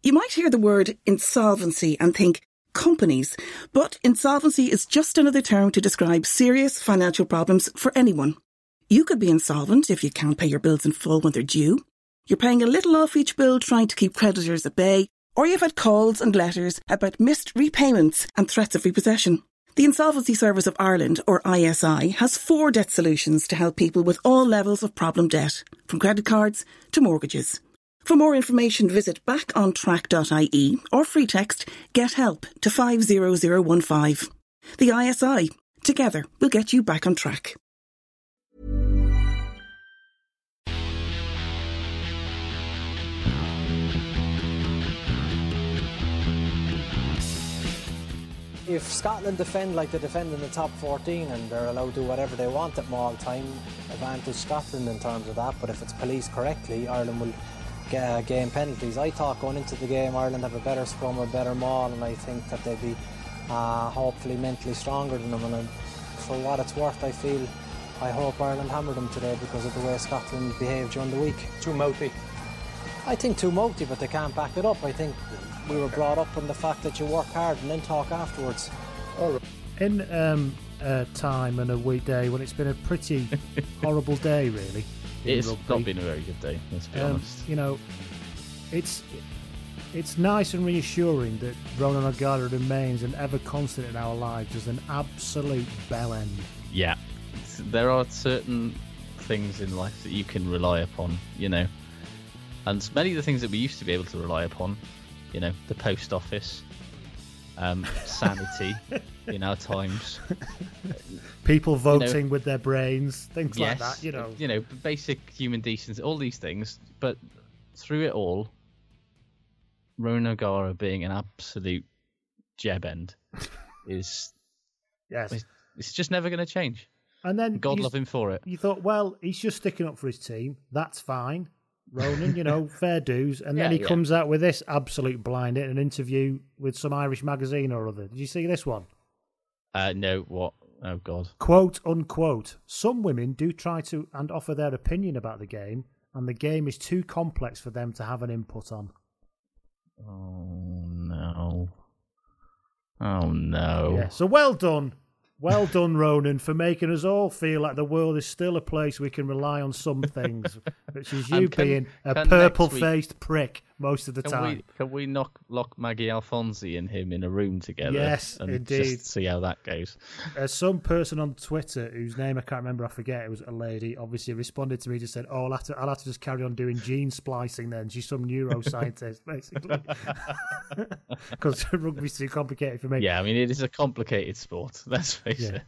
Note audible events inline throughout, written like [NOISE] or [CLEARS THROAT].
You might hear the word insolvency and think companies, but insolvency is just another term to describe serious financial problems for anyone. You could be insolvent if you can't pay your bills in full when they're due. You're paying a little off each bill trying to keep creditors at bay, or you've had calls and letters about missed repayments and threats of repossession. The Insolvency Service of Ireland, or ISI, has four debt solutions to help people with all levels of problem debt, from credit cards to mortgages. For more information, visit backontrack.ie or free text Get Help to 50015. The ISI. Together, we'll get you back on track. If Scotland defend like they defend in the top 14 and they're allowed to do whatever they want at Maul time, advantage Scotland in terms of that. But if it's policed correctly, Ireland will uh, game penalties. I thought going into the game, Ireland have a better scrum, a better maul, and I think that they'd be uh, hopefully mentally stronger than them. And for what it's worth, I feel I hope Ireland hammered them today because of the way Scotland behaved during the week. Too mouthy. I think too mouthy, but they can't back it up. I think we were brought up on the fact that you work hard and then talk afterwards. In um, a time and a weekday when it's been a pretty [LAUGHS] horrible day, really. It's rugby. not been a very good day, let's be Um, honest. you know, it's it's nice and reassuring that Ronan O'Gara remains an ever constant in our lives as an absolute bell end. Yeah. There are certain things in life that you can rely upon, you know. And many of the things that we used to be able to rely upon, you know, the post office, um, sanity in our times. People voting with their brains, things like that. You know, you know, basic human decency, all these things. But through it all, Ronan O'Gara being an absolute jeb end [LAUGHS] is yes. it's, it's just never going to change. And then God you- love him for it. You thought, well, he's just sticking up for his team. That's fine. Ronan, you know, fair dues. And then Yeah, he yeah. comes out with this absolute blind in an interview with some Irish magazine or other. Did you see this one? Uh, no, what? Oh God. Quote unquote. Some women do try to and offer their opinion about the game, and the game is too complex for them to have an input on. Oh no. Oh no. Yeah. So well done. Well done, Ronan, for making us all feel like the world is still a place we can rely on some things, which is you can- being a purple faced prick most of the Can time. we can we knock lock Maggie Alfonsi and him in a room together? Yes, and indeed. Just see how that goes. Uh, some person on Twitter whose name I can't remember, I forget, it was a lady, obviously responded to me, just said, Oh, I'll have to, I'll have to just carry on doing gene splicing then. She's some neuroscientist, [LAUGHS] basically. [LAUGHS] Because [LAUGHS] rugby's too complicated for me. Yeah, I mean it is a complicated sport. Let's face Yeah. it.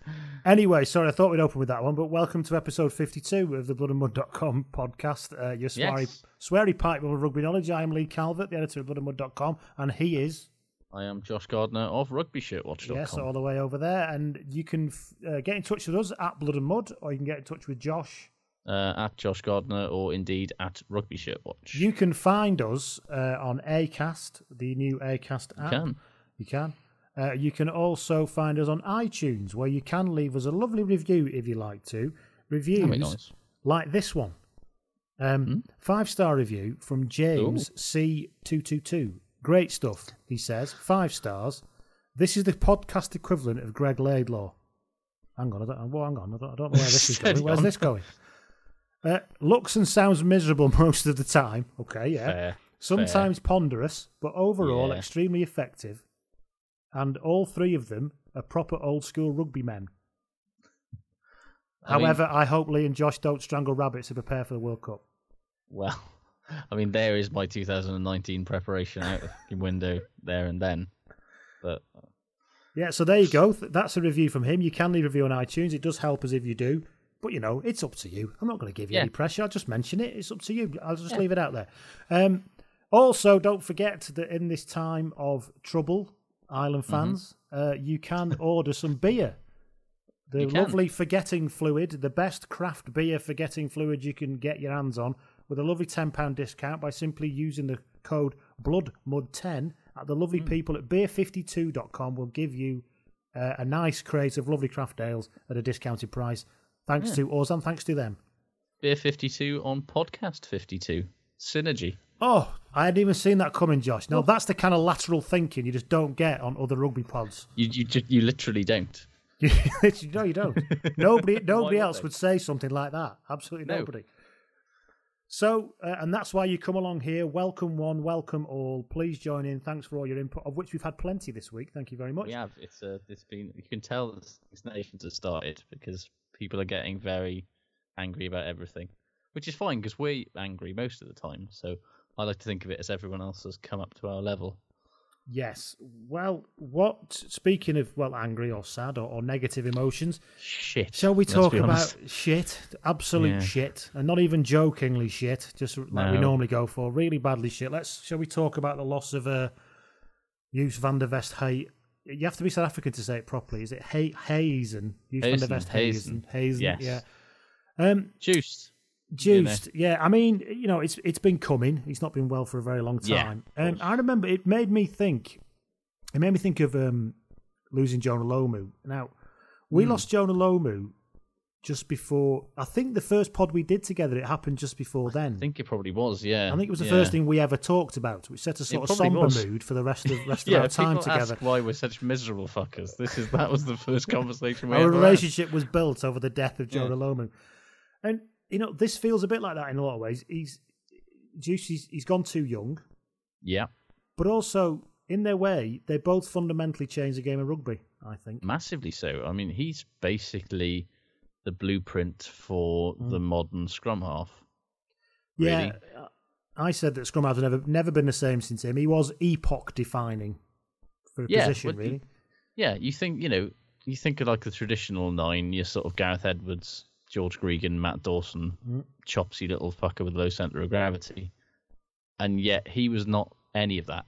Anyway, sorry, I thought we'd open with that one, but welcome to episode 52 of the Blood bloodandmud.com podcast. Uh, your sweary, Yes. Sweary pipe of rugby knowledge. I am Lee Calvert, the editor of bloodandmud.com, and he is, I am Josh Gardner of RugbyShirtWatch.com. yes, all the way over there. And you can f- uh, get in touch with us at Blood and Mud, or you can get in touch with Josh uh, at Josh Gardner or indeed at Rugby Shirt Watch. You can find us uh, on Acast, the new Acast app. You can. You can. Uh, you can also find us on iTunes, where you can leave us a lovely review if you like to. Reviews nice. like this one. Um, Hmm? Five star review from James C222. Great stuff, he says. Five stars. This is the podcast equivalent of Greg Laidlaw. Hang on, I don't, well, hang on, I don't, I don't know where this is [LAUGHS] going. Where's on. this going? Uh, looks and sounds miserable [LAUGHS] most of the time. Okay, yeah. Fair. Sometimes ponderous, but overall Yeah. extremely effective. And all three of them are proper old school rugby men. I mean- However, I hope Lee and Josh don't strangle rabbits to prepare for the World Cup. Well, [LAUGHS] I mean, there is my 2019 preparation out of the window there and then. But Yeah, so there you go. That's a review from him. You can leave a review on iTunes. It does help us if you do. But, you know, it's up to you. I'm not going to give you Yeah. any pressure. I'll just mention it. It's up to you. I'll just leave it out there. Um, also, don't forget that in this time of trouble, Ireland Mm-hmm. fans, uh, you can [LAUGHS] order some beer. The lovely forgetting fluid, the best craft beer forgetting fluid you can get your hands on, with a lovely £10 discount by simply using the code BloodMud10 at the lovely people at beer52.com will give you uh, a nice crate of lovely craft ales at a discounted price. Thanks to us and thanks to them. Beer 52 on Podcast 52. Synergy. Oh, I hadn't even seen that coming, Josh. Now, that's the kind of lateral thinking you just don't get on other rugby pods. You, you, ju- you literally don't. [LAUGHS] no, you don't. [LAUGHS] Nobody, nobody else they? would say something like that. Absolutely No. nobody. So, uh, and that's why you come along here. Welcome one, welcome all. Please join in. Thanks for all your input, of which we've had plenty this week. Thank you very much. We have. It's uh, it's been. You can tell Six Nations has started because people are getting very angry about everything, which is fine because we're angry most of the time. So I like to think of it as everyone else has come up to our level. Yes. Well, what? Speaking of well, angry or sad or, or negative emotions, Shit. shall we talk about shit? Absolute Yeah. shit, and not even jokingly shit. Just like we normally go for, really badly shit. Let's. Shall we talk about the loss of uh, Joos van der Vest Hay? You have to be South African to say it properly. Is it Hay Hazen? Joos van der Hazen, Vest Hazen. Hazen. Yes. Yeah. Um, Juiced. You know. Juiced, yeah. I mean, you know, it's it's been coming. He's not been well for a very long time. of um. I remember it made me think. It made me think of um, losing Jonah Lomu. Now, we Hmm. lost Jonah Lomu just before. I think the first pod we did together, it happened just before then. I think it probably was. Yeah. I think it was the yeah. first thing we ever talked about, which set a sort of somber was. mood for the rest of rest of [LAUGHS] Yeah, our time together. why we're such miserable fuckers. This is that was the first conversation we Our ever had. relationship was built over the death of Yeah. Jonah Lomu. And, you know, this feels a bit like that in a lot of ways. He's, Juice, he's, he's gone too young, Yeah, but also, in their way, they both fundamentally changed the game of rugby, I think. massively so. I mean, he's basically the blueprint for the Mm. modern scrum half. Yeah. really. uh, I said that Scrum half has never never been the same since him. He was epoch defining for a Yeah, position, really. you- Yeah, you think you know, you think of like the traditional nine. You're sort of Gareth Edwards, George Gregan, Matt Dawson, Mm. chopsy little fucker with low centre of gravity, and yet he was not any of that.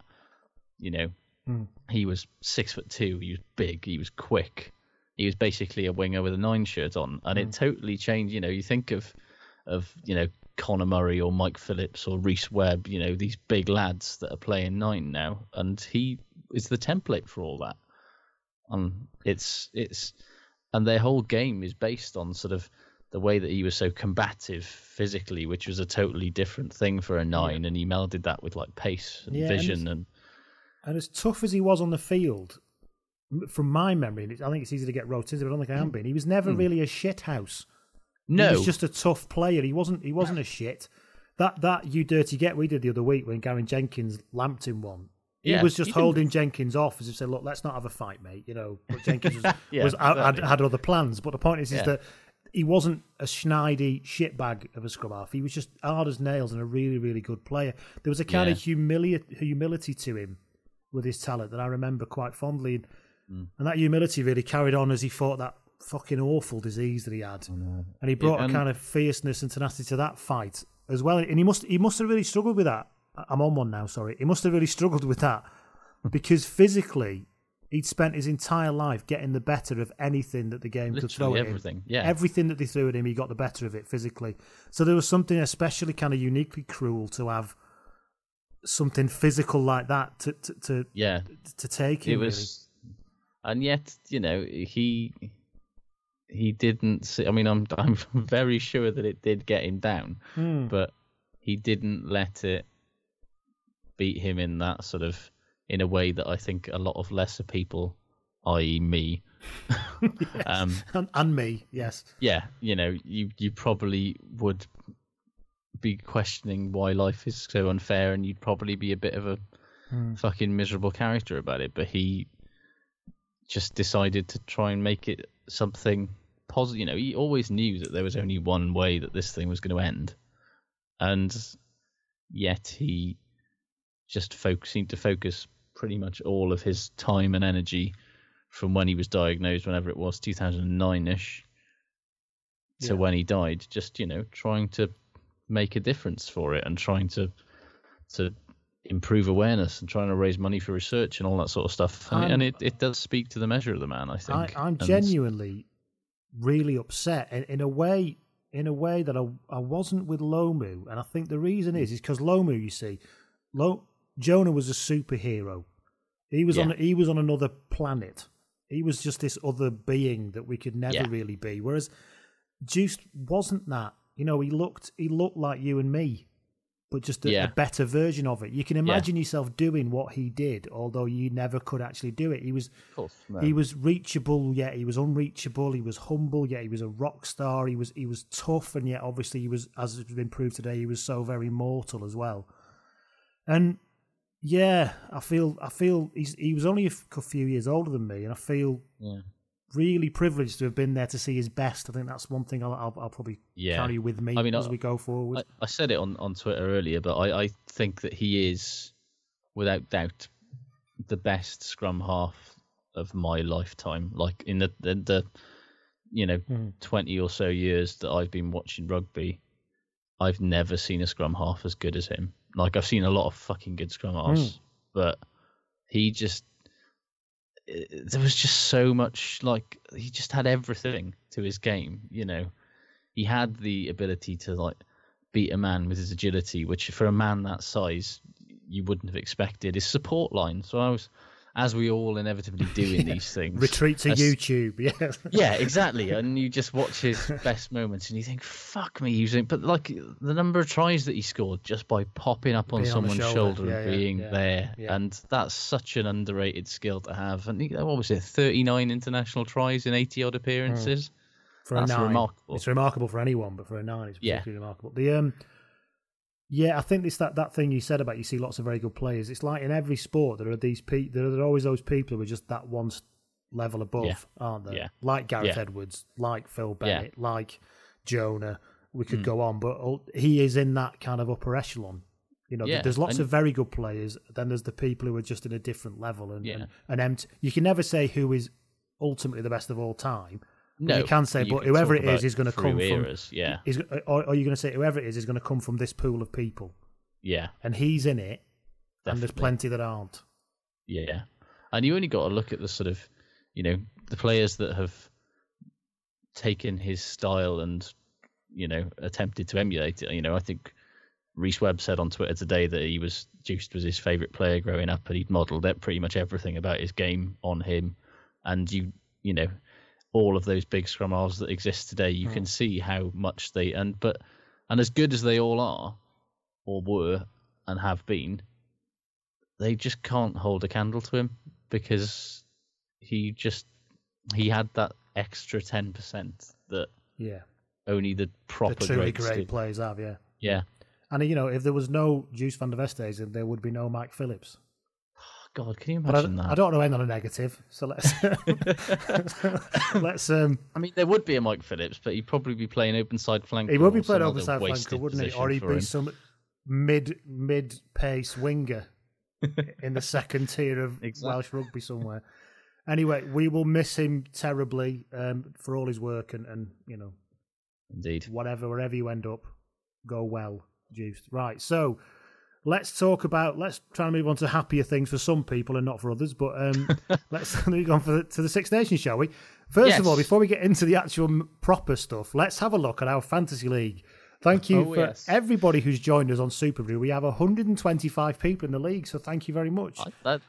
You know, Mm. he was six foot two. He was big. He was quick. He was basically a winger with a nine shirt on, and Mm. it totally changed. You know, you think of of you know Conor Murray or Mike Phillips or Rhys Webb. You know these big lads that are playing nine now, and he is the template for all that. And it's it's and their whole game is based on sort of the way that he was so combative physically, which was a totally different thing for a nine, and he melded that with like pace and Yeah, vision it's- and And as tough as he was on the field, from my memory, I think it's easy to get into, but I don't think I am mm. being. He was never mm. really a shit house. No, He was just a tough player. He wasn't. He wasn't a shit. That that you dirty get we did the other week when Gary Jenkins lamped him one. He was just holding Jenkins off as if say, "Look, let's not have a fight, mate." You know, but [LAUGHS] Jenkins was, Yeah, was had, had, other plans. But the point is, is Yeah. that he wasn't a schneidi shitbag of a scrum half. He was just hard as nails and a really, really good player. There was a kind of humili- humility to him with his talent that I remember quite fondly, and, Mm. and that humility really carried on as he fought that fucking awful disease that he had, and he brought and- a kind of fierceness and tenacity to that fight as well. And he must he must have really struggled with that. I'm on one now. Sorry, he must have really struggled with that [LAUGHS] because physically he'd spent his entire life getting the better of anything that the game could throw Literally at him. everything, yeah. Everything that they threw at him, he got the better of it physically. So there was something especially kind of uniquely cruel to have something physical like that to to to, Yeah, to take him. it was, and yet you know he he didn't. See, I mean, I'm [LAUGHS] I'm very sure that it did get him down, really. Hmm. but he didn't let it beat him in that sort of in a way that I think a lot of lesser people, i.e., me, [LAUGHS] um, and, and me, yes. yeah, you know, you you probably would be questioning why life is so unfair, and you'd probably be a bit of a fucking miserable character about it. But he just decided to try and make it something positive. You know, he always knew that there was only one way that this thing was going to end, and yet he just foc- seemed to focus pretty much all of his time and energy from when he was diagnosed, whenever it was, 2009 ish, to Yeah. when he died, just you know, trying to make a difference for it and trying to to improve awareness and trying to raise money for research and all that sort of stuff. And, I'm- and it, it does speak to the measure of the man, I I, think. I'm And- genuinely really upset in, in a way in a way that I, I wasn't with Lomu, and I think the reason is is because Lomu, you see, Lo, Jonah was a superhero. He was Yeah. on he was on another planet. He was just this other being that we could never Yeah. really be. Whereas Juice wasn't that. You know, he looked he looked like you and me, but just a, Yeah. a better version of it. You can imagine yourself doing what he did, although you never could actually do it. He was course, no. he was reachable, yet he was unreachable. He was humble, yet he was a rock star. He was he was tough, and yet obviously he was, as has been proved today, he was so very mortal as well. And yeah, I feel I feel he's he was only a few years older than me, and I feel yeah. really privileged to have been there to see his best. I think that's one thing I'll I'll, I'll probably Yeah. carry with me I mean, as I- we go forward. I, I said it on, on Twitter earlier, but I, I think that he is, without doubt, the best scrum half of my lifetime. Like in the the, the you know Hmm. twenty or so years that I've been watching rugby, I've never seen a scrum half as good as him. Like I've seen a lot of fucking good scrum halves, but he just eh, there was just so much like he just had everything to his game you know? He had the ability to like beat a man with his agility which for a man that size you wouldn't have expected. His support line so i was as we all inevitably do in [LAUGHS] these things Retreat to as- YouTube, [LAUGHS] yes. yeah, exactly. And you just watch his [LAUGHS] best moments and you think, fuck me, he's in. But like the number of tries that he scored just by popping up on Being on someone's shoulder. shoulder, Yeah, and yeah, being yeah, there. yeah. And that's such an underrated skill to have. And he- what was it, 39 international tries in 80 odd appearances? for That's a nine. remarkable. It's remarkable for anyone, but for a nine, it's Yeah. particularly remarkable. The um, yeah, I think it's that that thing you said about you see lots of very good players. It's like in every sport there are these pe- there are always those people who are just that one level above, Yeah. aren't there? Yeah. Like Gareth Yeah. Edwards, like Phil. Bennett, like Jonah. We could Mm. go on, but he is in that kind of upper echelon. You know, there's lots and- of very good players. Then there's the people who are just in a different level, and and, and empty. You can never say who is ultimately the best of all time. No, you can say, you but can whoever it is is going to come eras, from. yeah. Is, or, or are you going to say whoever it is is going to come from this pool of people, Yeah, and he's in it, and there's plenty that aren't. yeah. And you only got to look at the sort of, you know, the players that have taken his style and, you know, attempted to emulate it. You know, I think Rhys Webb said on Twitter today that he was Juiced was his favourite player growing up, and he'd modelled pretty much everything about his game on him. And you, you know, all of those big scrum halves that exist today, you can mm. see how much they and but and as good as they all are, or were, and have been, they just can't hold a candle to him because he just he had that extra ten percent that Yeah, only the proper the truly great do. players have. Yeah, Yeah. and you know, if there was no Juice Van der Vestes, then there would be no Mike Phillips. God, can you But I, imagine that? I don't want to end on a negative, so let's [LAUGHS] [LAUGHS] let's um. I mean, there would be a Mike Phillips, but he'd probably be playing open side flank. He would be playing open side wasted flanker, wouldn't he? Or he'd be him. some mid mid pace winger [LAUGHS] in the second tier of Exactly. Welsh rugby somewhere. Anyway, we will miss him terribly um, for all his work and, and you know Indeed. whatever wherever you end up, go well, juiced. Right, so let's talk about. Let's try and move on to happier things for some people and not for others. But um, [LAUGHS] let's [LAUGHS] move on for the, to the Six Nations, shall we? First Yes. of all, before we get into the actual proper stuff, let's have a look at our fantasy league. Thank you Oh, for yes. everybody who's joined us on Superbru. We have 125 people in the league, so thank you very much. I, that,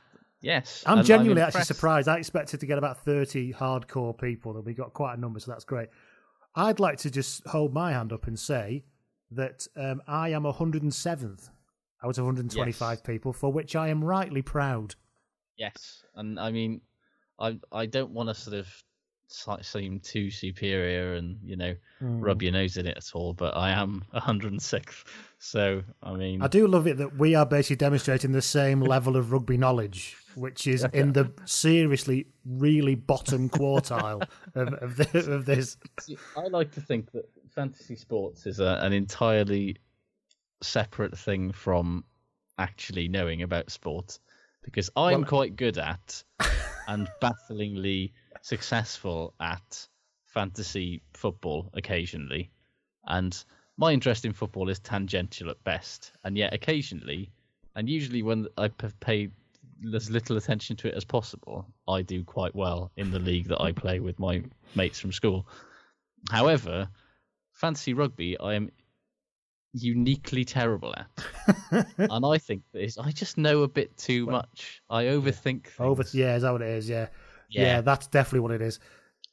yes. I'm and genuinely actually surprised. I expected to get about 30 hardcore people, and we got quite a number, so that's great. I'd like to just hold my hand up and say that um, I am 107th out of 125 Yes. people, for which I am rightly proud. Yes, and I mean, I I don't want to sort of seem too superior and you know rub Hmm. your nose in it at all, but I am [LAUGHS] 106th. So I mean, I do love it that we are basically demonstrating the same [LAUGHS] level of rugby knowledge, which is in the seriously really bottom quartile [LAUGHS] of, of, the, of this. See, I like to think that fantasy sports is a, an entirely separate thing from actually knowing about sport because I'm Well- quite good at and bafflingly successful at fantasy football occasionally. And my interest in football is tangential at best. And yet, occasionally, and usually when I pay as little attention to it as possible, I do quite well in the league that I play with my mates from school. However, fantasy rugby, I am uniquely terrible at, [LAUGHS] and I think that is I just know a bit too much. I overthink. Things. Over, yeah, is that what it is? Yeah. yeah, Yeah. that's definitely what it is.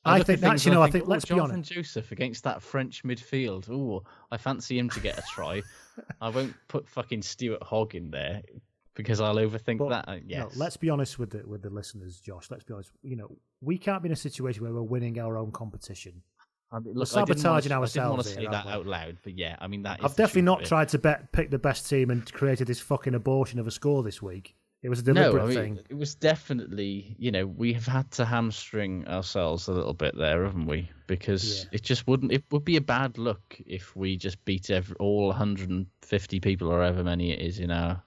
I I, think at that's you know I think, think "Oh, let's be Jonathan honest. Joseph against that French midfield. Oh, I fancy him to get a try. I won't put fucking Stuart Hogg in there because I'll overthink But, that. Uh, Yes. let's be honest with the with the listeners, Josh. Let's be honest. You know, we can't be in a situation where we're winning our own competition. I mean, look, I didn't wanna- sabotaging I didn't want ourselves to say that we? out loud, but yeah, I mean that. I've definitely not tried to bet pick the best team and created this fucking abortion of a score this week. It was a No, deliberate I mean, thing. it was definitely, you know, we have had to hamstring ourselves a little bit there, haven't we? Because Yeah. it just wouldn't, it would be a bad look if we just beat every, all 150 people or however many it is in our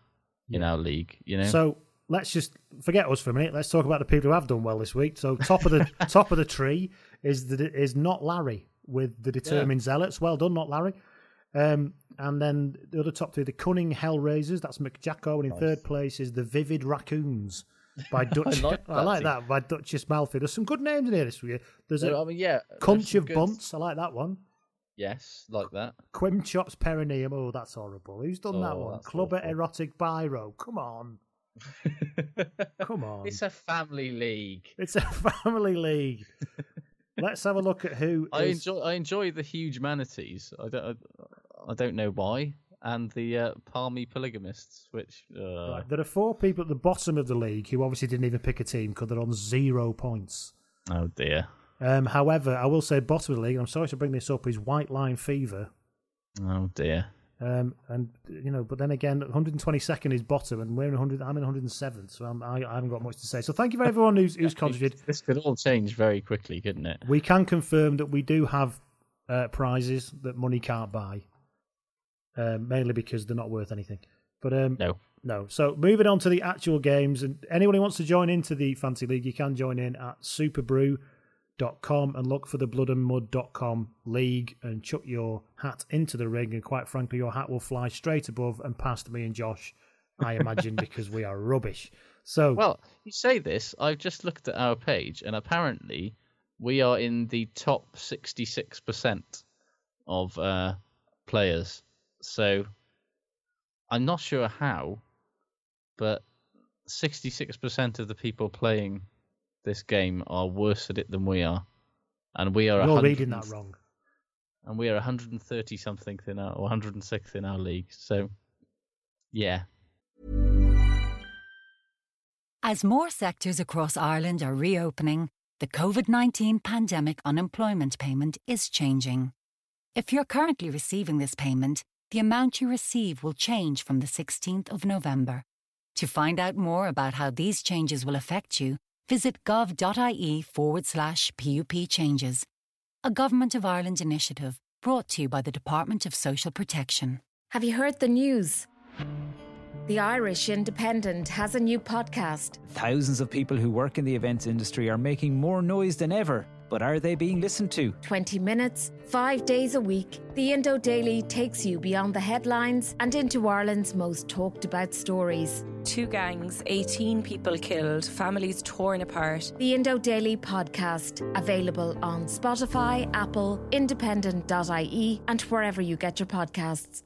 in our league, you know? So let's just forget us for a minute. Let's talk about the people who have done well this week. So top of the [LAUGHS] top of the tree is the, is not Larry with the determined zealots. Well done, not Larry. Um, and then the other top three, the cunning hellraisers. That's McJacko, and in third place is the vivid raccoons by [LAUGHS] Dutch. I like like, that that, by Duchess Malfi. There's some good names in here this week. There's So, a I mean, yeah. Conch of good- Bunts. I like that one. Yes, like that. Quimchops perineum. Oh, that's horrible. Who's done that one? Clubber awful. erotic biro. Come on, [LAUGHS] come on. It's a family league. It's a [LAUGHS] family league. Let's have a look at who. I is- enjoy I enjoy the huge manatees. I don't I don't know why, and the uh, palmy polygamists, which uh, Right, there are four people at the bottom of the league who obviously didn't even pick a team because they're on zero points. oh dear, Um, however, I will say bottom of the league. and I'm sorry to bring this up. Is White Line Fever. oh dear. Um, and you know, but then again, 122nd is bottom, and we're in 100. I'm in 107th, so I'm, I, I haven't got much to say. So thank you for everyone who's who's contributed. This could all change very quickly, couldn't it? We can confirm that we do have uh, prizes that money can't buy, um, mainly because they're not worth anything. But um, No. no. So moving on to the actual games, and anyone who wants to join into the fancy league, you can join in at superbru.com and look for the blood and bloodandmud.com league and chuck your hat into the ring. And quite frankly, your hat will fly straight above and past me and Josh, I imagine, [LAUGHS] because we are rubbish. So Well, you say this. I've just looked at our page, and apparently we are in the top sixty-six percent of uh, players. So I'm not sure how, but sixty-six percent of the people playing this game are worse at it than we are, and we are. you're 100 reading that wrong. and we are 130 something in our or 106th in our league. So, yeah, As more sectors across Ireland are reopening, the COVID 19 pandemic unemployment payment is changing. If you're currently receiving this payment, the amount you receive will change from the 16th of November. To find out more about how these changes will affect you, visit gov.ie forward slash PUP changes, a Government of Ireland initiative brought to you by the Department of Social Protection. Have you heard the news? The Irish Independent has a new podcast. Thousands of people who work in the events industry are making more noise than ever, but are they being listened to? 20 minutes, five days a week, the Indo Daily takes you beyond the headlines and into Ireland's most talked about stories. Two gangs, 18 people killed, families torn apart. The Indo Daily podcast, available on Spotify, Apple, independent.ie, and wherever you get your podcasts.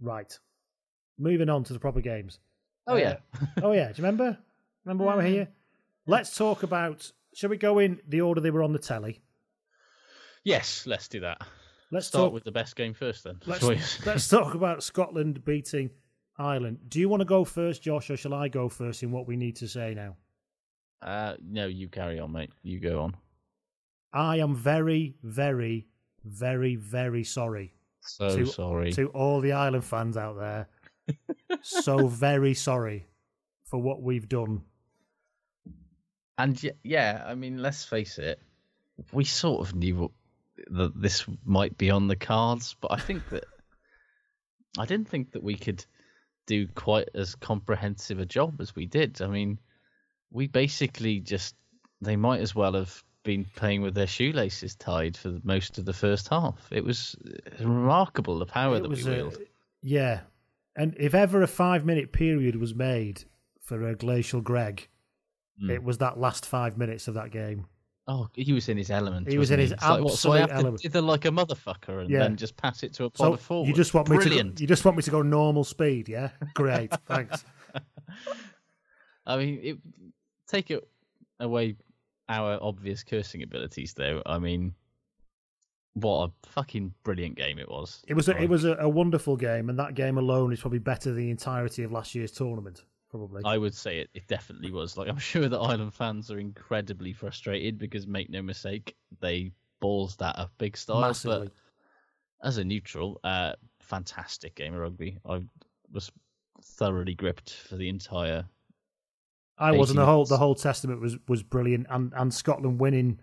Right. Moving on to the proper games. Oh, yeah. Uh, oh yeah. Do you remember? Remember why we're here? Mm-hmm. Let's talk about. Shall we go in the order they were on the telly? Yes, let's do that. Let's Start talk with the best game first, then. Let's, [LAUGHS] let's talk about Scotland beating Ireland. Do you want to go first, Josh, or shall I go first in what we need to say now? Uh, no, you carry on, mate. You go on. I am very, very, very, very sorry. So to, sorry. to all the Ireland fans out there. [LAUGHS] so very sorry for what we've done. And yeah, I mean, let's face it, we sort of knew that this might be on the cards, but I think that I didn't think that we could do quite as comprehensive a job as we did. I mean, we basically just they might as well have been playing with their shoelaces tied for most of the first half. It was remarkable the power It that was we a- wielded. yeah. And if ever a five minute period was made for a Glacial Greg, Mm. it was that last five minutes of that game. Oh, he was in his element. He was in his It's like, what, so I absolute have to element. dither like a motherfucker and Yeah. then just pass it to a So pod forward. you just want me to go, you just want me to go normal speed, yeah? Great, [LAUGHS] thanks. [LAUGHS] I mean, it, take it away our obvious cursing abilities, though. I mean, what a fucking brilliant game it was. It was a, it was a, a wonderful game, and that game alone is probably better than the entirety of last year's tournament. Probably. I would say it. It definitely was. Like, I'm [LAUGHS] sure that Ireland fans are incredibly frustrated because, make no mistake, they balls that up big style. Massively. But as a neutral, uh, fantastic game of rugby. I was thoroughly gripped for the entire. I wasn't. 80 The whole the whole testament was was brilliant, and and Scotland winning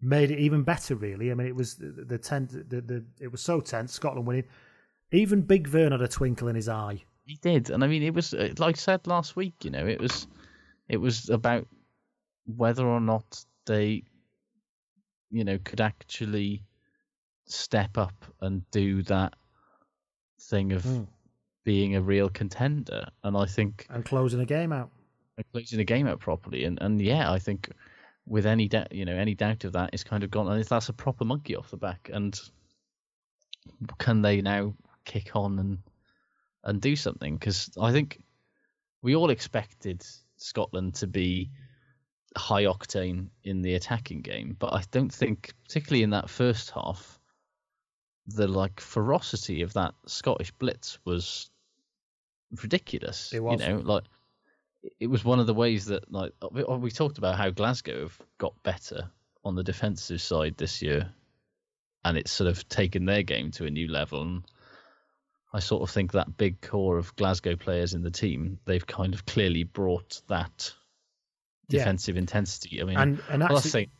made it even better. Really, I mean, it was the, the tense. The, the it was so tense. Scotland winning. Even Big Vern had a twinkle in his eye. He did, and I mean, it was uh, like I said last week. You know, it was it was about whether or not they, you know, could actually step up and do that thing of Mm. being a real contender. And I think and closing a game out. and closing the game out properly. And and yeah, I think with any doubt, you know, any doubt of that is kind of gone. And if that's a proper monkey off the back. And can they now kick on and and do something? Because I think we all expected Scotland to be high octane in the attacking game, but I don't think, particularly in that first half, the like ferocity of that Scottish blitz was ridiculous. It was. You know, like it was one of the ways that like oh, we, oh, we talked about how Glasgow have got better on the defensive side this year, and it's sort of taken their game to a new level. And I sort of think that big core of Glasgow players in the team, they've kind of clearly brought that Yeah. defensive intensity. I mean, And- and say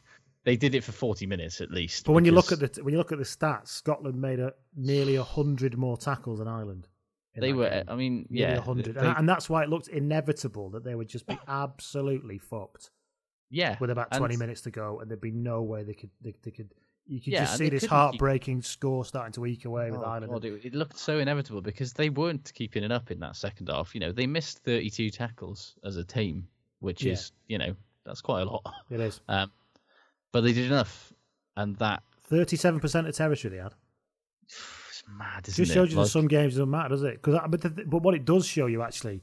they did it for forty minutes at least. But when you look at the when you look at the stats, Scotland made a nearly hundred more tackles than Ireland. they were, game. I mean, Nearly yeah, 100. they- and, and that's why it looked inevitable that they would just be absolutely fucked yeah, with about 20 and- minutes to go, and there'd be no way they could. They, they could. You could Yeah, just see this couldn't keep- heartbreaking score starting to eke away with Oh, Ireland. God, it, it looked so inevitable because they weren't keeping it up in that second half. You know, they missed 32 tackles as a team, which Yeah. is, you know, that's quite a lot. It is. [LAUGHS] Um, but they did enough, and that 37% of territory they had. [SIGHS] is mad, isn't just it? shows you that some games doesn't matter, does it? Cause, but, the, but what it does show you, actually,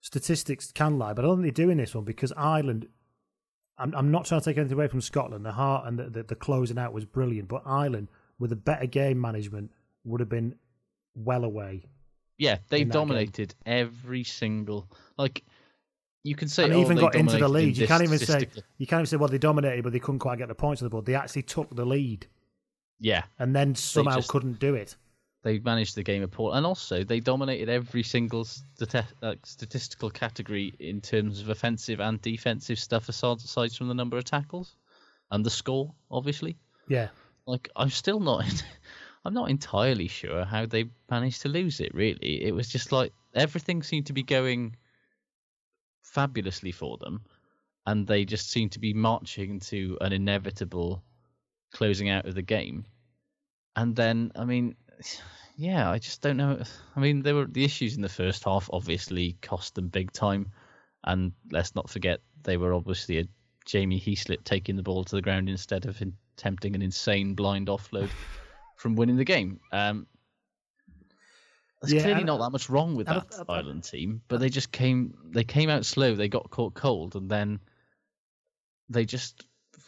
statistics can lie, but I don't think they're doing this one because Ireland. I'm, I'm not trying to take anything away from Scotland. The heart and the, the, the closing out was brilliant, but Ireland, with a better game management, would have been well away. yeah, they in that game. dominated every single like. You can say and oh, even got into the dominated in lead. You can't even say you can't even say well they dominated, but they couldn't quite get the points on the board. They actually took the lead yeah, and then somehow just- couldn't do it. They managed the game of poor, and also they dominated every single stati- uh, statistical category in terms of offensive and defensive stuff, aside, aside from the number of tackles and the score, obviously. Yeah, Like I'm still not, [LAUGHS] I'm not entirely sure how they managed to lose it. Really, it was just like everything seemed to be going fabulously for them, and they just seemed to be marching to an inevitable closing out of the game. And then, I mean, yeah, I just don't know. I mean, there were the issues in the first half. Obviously, cost them big time, and let's not forget they were obviously a Jamie Heaslip taking the ball to the ground instead of attempting an insane blind offload from winning the game. Um, there's Yeah, clearly not that much wrong with that I- I- Ireland team, but they just came they came out slow. They got caught cold, and then they just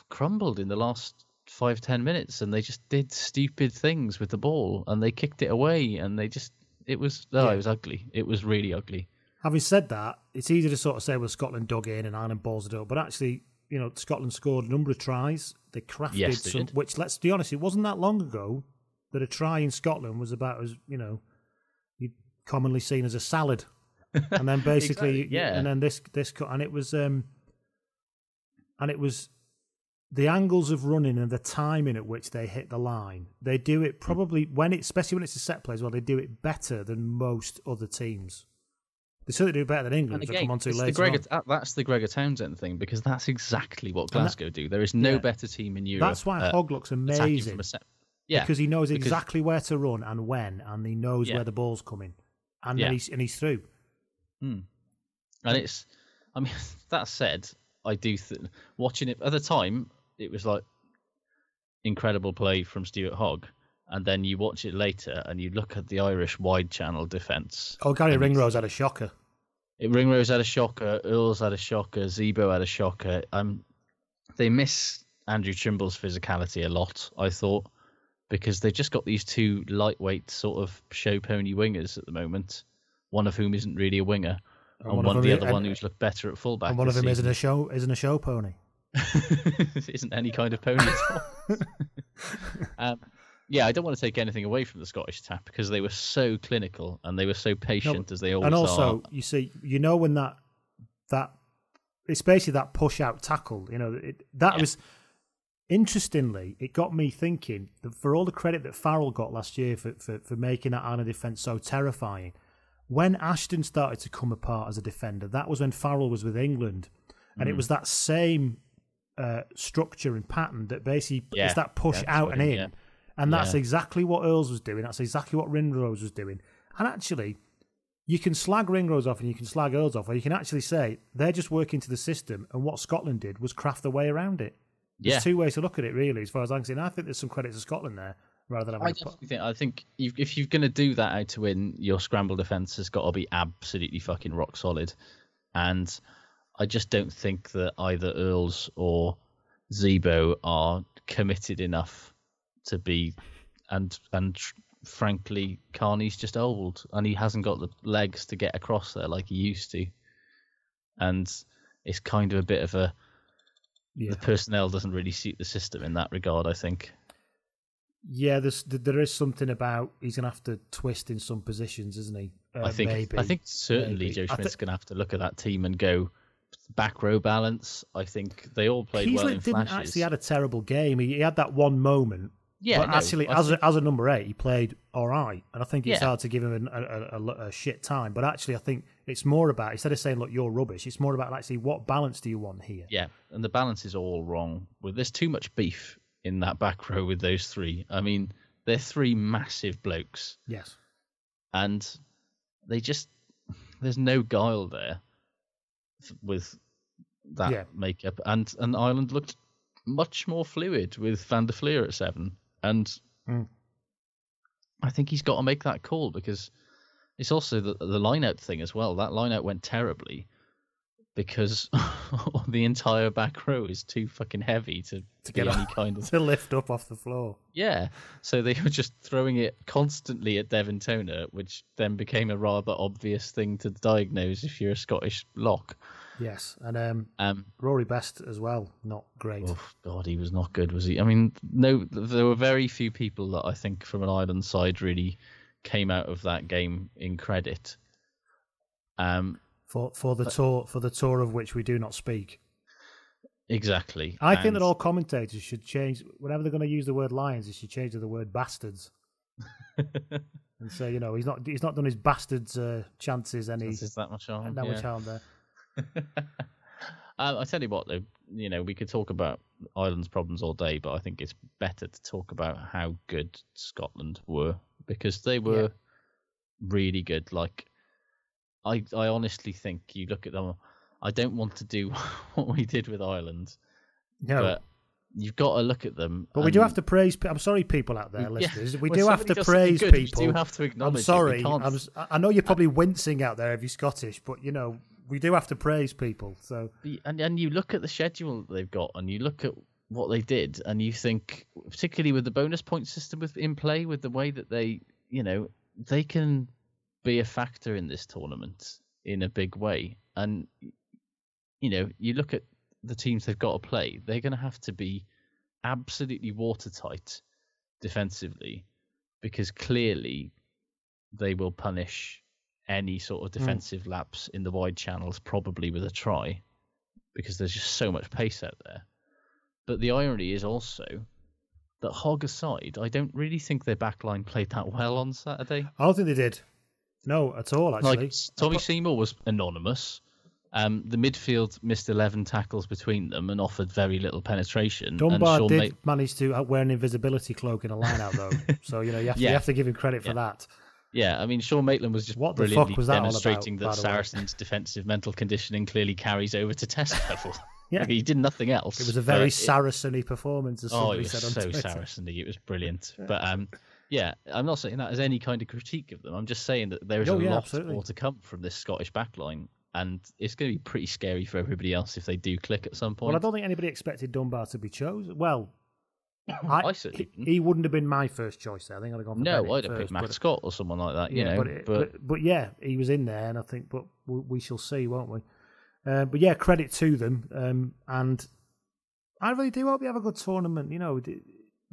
crumbled in the last five ten minutes, and they just did stupid things with the ball, and they kicked it away, and they just it was oh Yeah. it was ugly. It was really ugly. Having said that, it's easy to sort of say, well, Scotland dug in and Ireland balls it up, but actually, you know, Scotland scored a number of tries. They crafted Yes, they some, did. which, let's be honest, it wasn't that long ago that a try in Scotland was about as, you know, you'd commonly seen as a salad. And then [LAUGHS] basically, Exactly, yeah. and then this, this, cut, and it was, um, and it was the angles of running and the timing at which they hit the line. They do it probably when it, especially when it's a set play as well. They do it better than most other teams. They certainly do better than England, And which I'll come on to it's the. Gregor, on. that's the Gregor Townsend thing because that's exactly what And that- Glasgow do. There is no yeah. better team in Europe. That's why uh, Hogg looks amazing. From a set. Yeah, because he knows because- exactly where to run and when, and he knows Yeah. where the ball's coming, and Yeah. then he's and he's through. Hmm. And it's, I mean, [LAUGHS] that said, I do th- watching it at the time. It was like incredible play from Stuart Hogg, and then you watch it later and you look at the Irish wide channel defence. Oh, Garry Ringrose had a shocker. It Ringrose had a shocker, Earls had a shocker, Zebo had a shocker. Um, they miss Andrew Trimble's physicality a lot, I thought, because they've just got these two lightweight sort of show pony wingers at the moment. One of whom isn't really a winger, And and one one, of the other and- one who's looked better at fullback. and one of them isn't a show isn't a show pony. [LAUGHS] isn't any kind of pony at all. [LAUGHS] um, yeah, I don't want to take anything away from the Scottish tap because they were so clinical and they were so patient as they always are. and also, are. you see, you know when that that it's basically that push out tackle. You know, it, that Yeah. was interestingly, it got me thinking that for all the credit that Farrell got last year for for, for making that Ireland defence so terrifying, when Ashton started to come apart as a defender, that was when Farrell was with England, and it Mm. was that same uh, structure and pattern that basically Yeah, it's that push yeah, out and in. it- And that's Yeah. exactly what Earls was doing. That's exactly what Ringrose was doing. And actually, you can slag Ringrose off and you can slag Earls off, or you can actually say they're just working to the system. And what Scotland did was craft the way around it. There's Yeah. two ways to look at it, really, as far as I'm concerned. I think there's some credit to Scotland there, rather than I definitely think. I think if you're going to do that out to win, your scramble defense has got to be absolutely fucking rock solid. And I just don't think that either Earls or Zebo are committed enough to be. And and tr- frankly, Kearney's just old, and he hasn't got the legs to get across there like he used to. And it's kind of a bit of a. Yeah. The personnel doesn't really suit the system in that regard. I think. Yeah, there's there is something about he's gonna have to twist in some positions, isn't he? Uh, I think maybe. I think certainly maybe. Joe Schmidt's going to have to look at that team and go back row balance. I think they all played well in didn't flashes. actually had a terrible game. He, he had that one moment. Yeah, but no, actually, I as think- a, as a number eight, he played all right, and I think it's Yeah. hard to give him a, a, a, a shit time. But actually, I think it's more about instead of saying, "Look, you're rubbish," it's more about actually what balance do you want here? yeah, and the balance is all wrong. Well, there's too much beef in that back [LAUGHS] row with those three. I mean, they're three massive blokes, Yes, and they just there's no guile there with that Yeah. makeup. And and Ireland looked much more fluid with Van der Flier at seven, and Mm. I think he's got to make that call because it's also the the line out thing as well. That line out went terribly because [LAUGHS] the entire back row is too fucking heavy to, to get any [LAUGHS] kind of to lift up off the floor. yeah. So they were just throwing it constantly at Devin Toner, which then became a rather obvious thing to diagnose if you're a Scottish lock. Yes, and um, Um, Rory Best as well, not great. oh God, he was not good, was he? I mean, no, there were very few people that I think from an Ireland side really came out of that game in credit. Um, for for the tour for the tour of which we do not speak. exactly. I think that all commentators should change whenever they're going to use the word lions. They should change to the word bastards [LAUGHS] and say, you know, he's not he's not done his bastards uh, chances any is that much harm. that yeah. much harm there. Uh, [LAUGHS] I tell you what, though, you know, we could talk about Ireland's problems all day, but I think it's better to talk about how good Scotland were because they were Yeah. really good. Like, I, I honestly think you look at them. I don't want to do [LAUGHS] what we did with Ireland, No. but you've got to look at them. But we do have to praise. I'm sorry, people out there, Yeah. listeners. We When do have to praise good, we people. do have to acknowledge I'm sorry. I'm, I know you're uh, probably wincing out there if you're Scottish, but you know we do have to praise people. So and and you look at the schedule that they've got, and you look at what they did, and you think, particularly with the bonus point system with in play, with the way that they, you know, they can be a factor in this tournament in a big way. And you know, you look at the teams they've got to play; they're going to have to be absolutely watertight defensively, because clearly they will punish any sort of mm. defensive lapse in the wide channels, probably with a try, because there's just so much pace out there. But the irony is also that Hogg aside, I don't really think their backline played that well on Saturday. I don't think they did. No, at all. Actually, Like Tommy Seymour was anonymous. Um, the midfield missed eleven tackles between them and offered very little penetration. Dunbar did Ma- manage to uh, wear an invisibility cloak in a line out though, [LAUGHS] so you know you have to, Yeah. you have to give him credit for Yeah. that. Yeah, I mean Sean Maitland was just What the fuck brilliantly was that all about, demonstrating that? Saracens' defensive mental conditioning clearly carries over to test [LAUGHS] level. Yeah. [LAUGHS] he did nothing else. It was a very Saracen-y performance, as Oh, it was said on so. Saracen-y. It was brilliant. But um, yeah, I'm not saying that as any kind of critique of them. I'm just saying that there is Oh, a yeah, lot absolutely. more to come from this Scottish backline, and it's going to be pretty scary for everybody else if they do click at some point. Well, I don't think anybody expected Dunbar to be chosen. Well, [COUGHS] I, I certainly he, didn't. he wouldn't have been my first choice. There. I think I'd have gone for no, Bennett I'd have picked Matt but- Scott or someone like that. You yeah, know, but, it- but, but but yeah, he was in there, and I think, but we, we shall see, won't we? Uh, but yeah, credit to them, um, and I really do hope we have a good tournament. You know,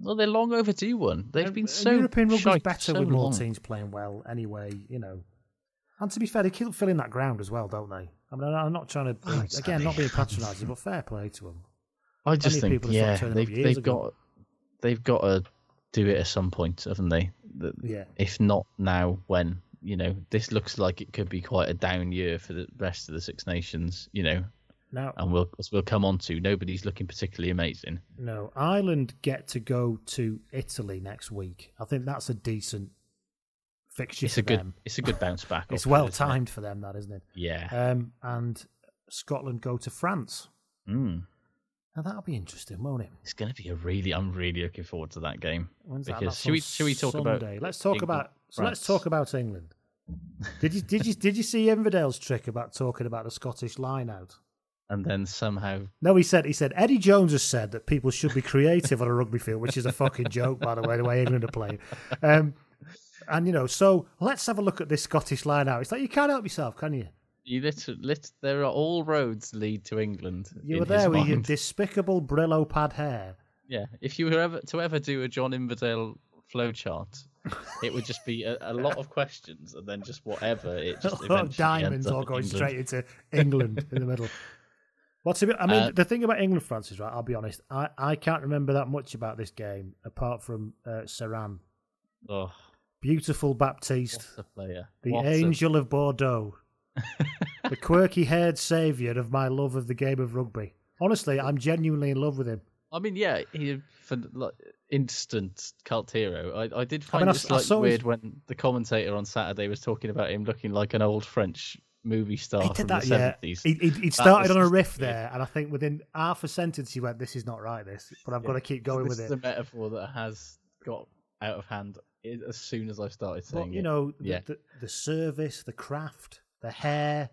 well, they're long overdue one. They've been uh, so European rugby's better so with more long. teams playing well, anyway. You know, and to be fair, they keep filling that ground as well, don't they? I mean, I'm not trying to be, Oh, again, not being patronising, but fair play to them. I just Plenty think, people yeah, started turning up they've they've ago. got they've got to do it at some point, haven't they? That- Yeah. If not now, when? You know, this looks like it could be quite a down year for the rest of the Six Nations. You know, Now, and we'll as we'll come on to. Nobody's looking particularly amazing. No, Ireland get to go to Italy next week. I think that's a decent fixture It's for a good them. it's a good bounce back. [LAUGHS] It's it, well it? timed for them, that isn't it? Yeah. Um, and Scotland go to France. Mm. Now that'll be interesting, won't it? It's going to be a really. I'm really looking forward to that game. When's because That's should we should we talk about? Let's talk England, about. So let's talk about England. Did you did you did you see Inverdale's trick about talking about the Scottish line out? And then somehow No, he said he said Eddie Jones has said that people should be creative on a rugby field, which is a fucking joke, by the way, the way England are playing. Um, and you know, so let's have a look at this Scottish line out. It's like you can't help yourself, can you? you literally, lit, there are all roads lead to England. You were there with your despicable Brillo pad hair. Yeah, if you were ever to ever do a John Inverdale flowchart, it would just be a, a lot of questions and then just whatever. It just A lot of diamonds all going England. straight into England in the middle. [LAUGHS] What's a bit, I mean, Uh, the thing about England, France is right. I'll be honest. I, I can't remember that much about this game apart from uh, Serin, Oh, beautiful Baptiste, what a player! the What a- angel of Bordeaux, [LAUGHS] the quirky-haired saviour of my love of the game of rugby. Honestly, I'm genuinely in love with him. I mean, yeah, he for like, instant cult hero. I, I did find mean, I it s- I his- weird when the commentator on Saturday was talking about him looking like an old French movie star He from did that, the yeah. seventies. He, he, he started on a riff there, and I think within half a sentence he went, "This is not right, this." But I've got to keep going this with is it. a metaphor that has got out of hand as soon as I started saying But you know, the, yeah, the, the service, the craft, the hair,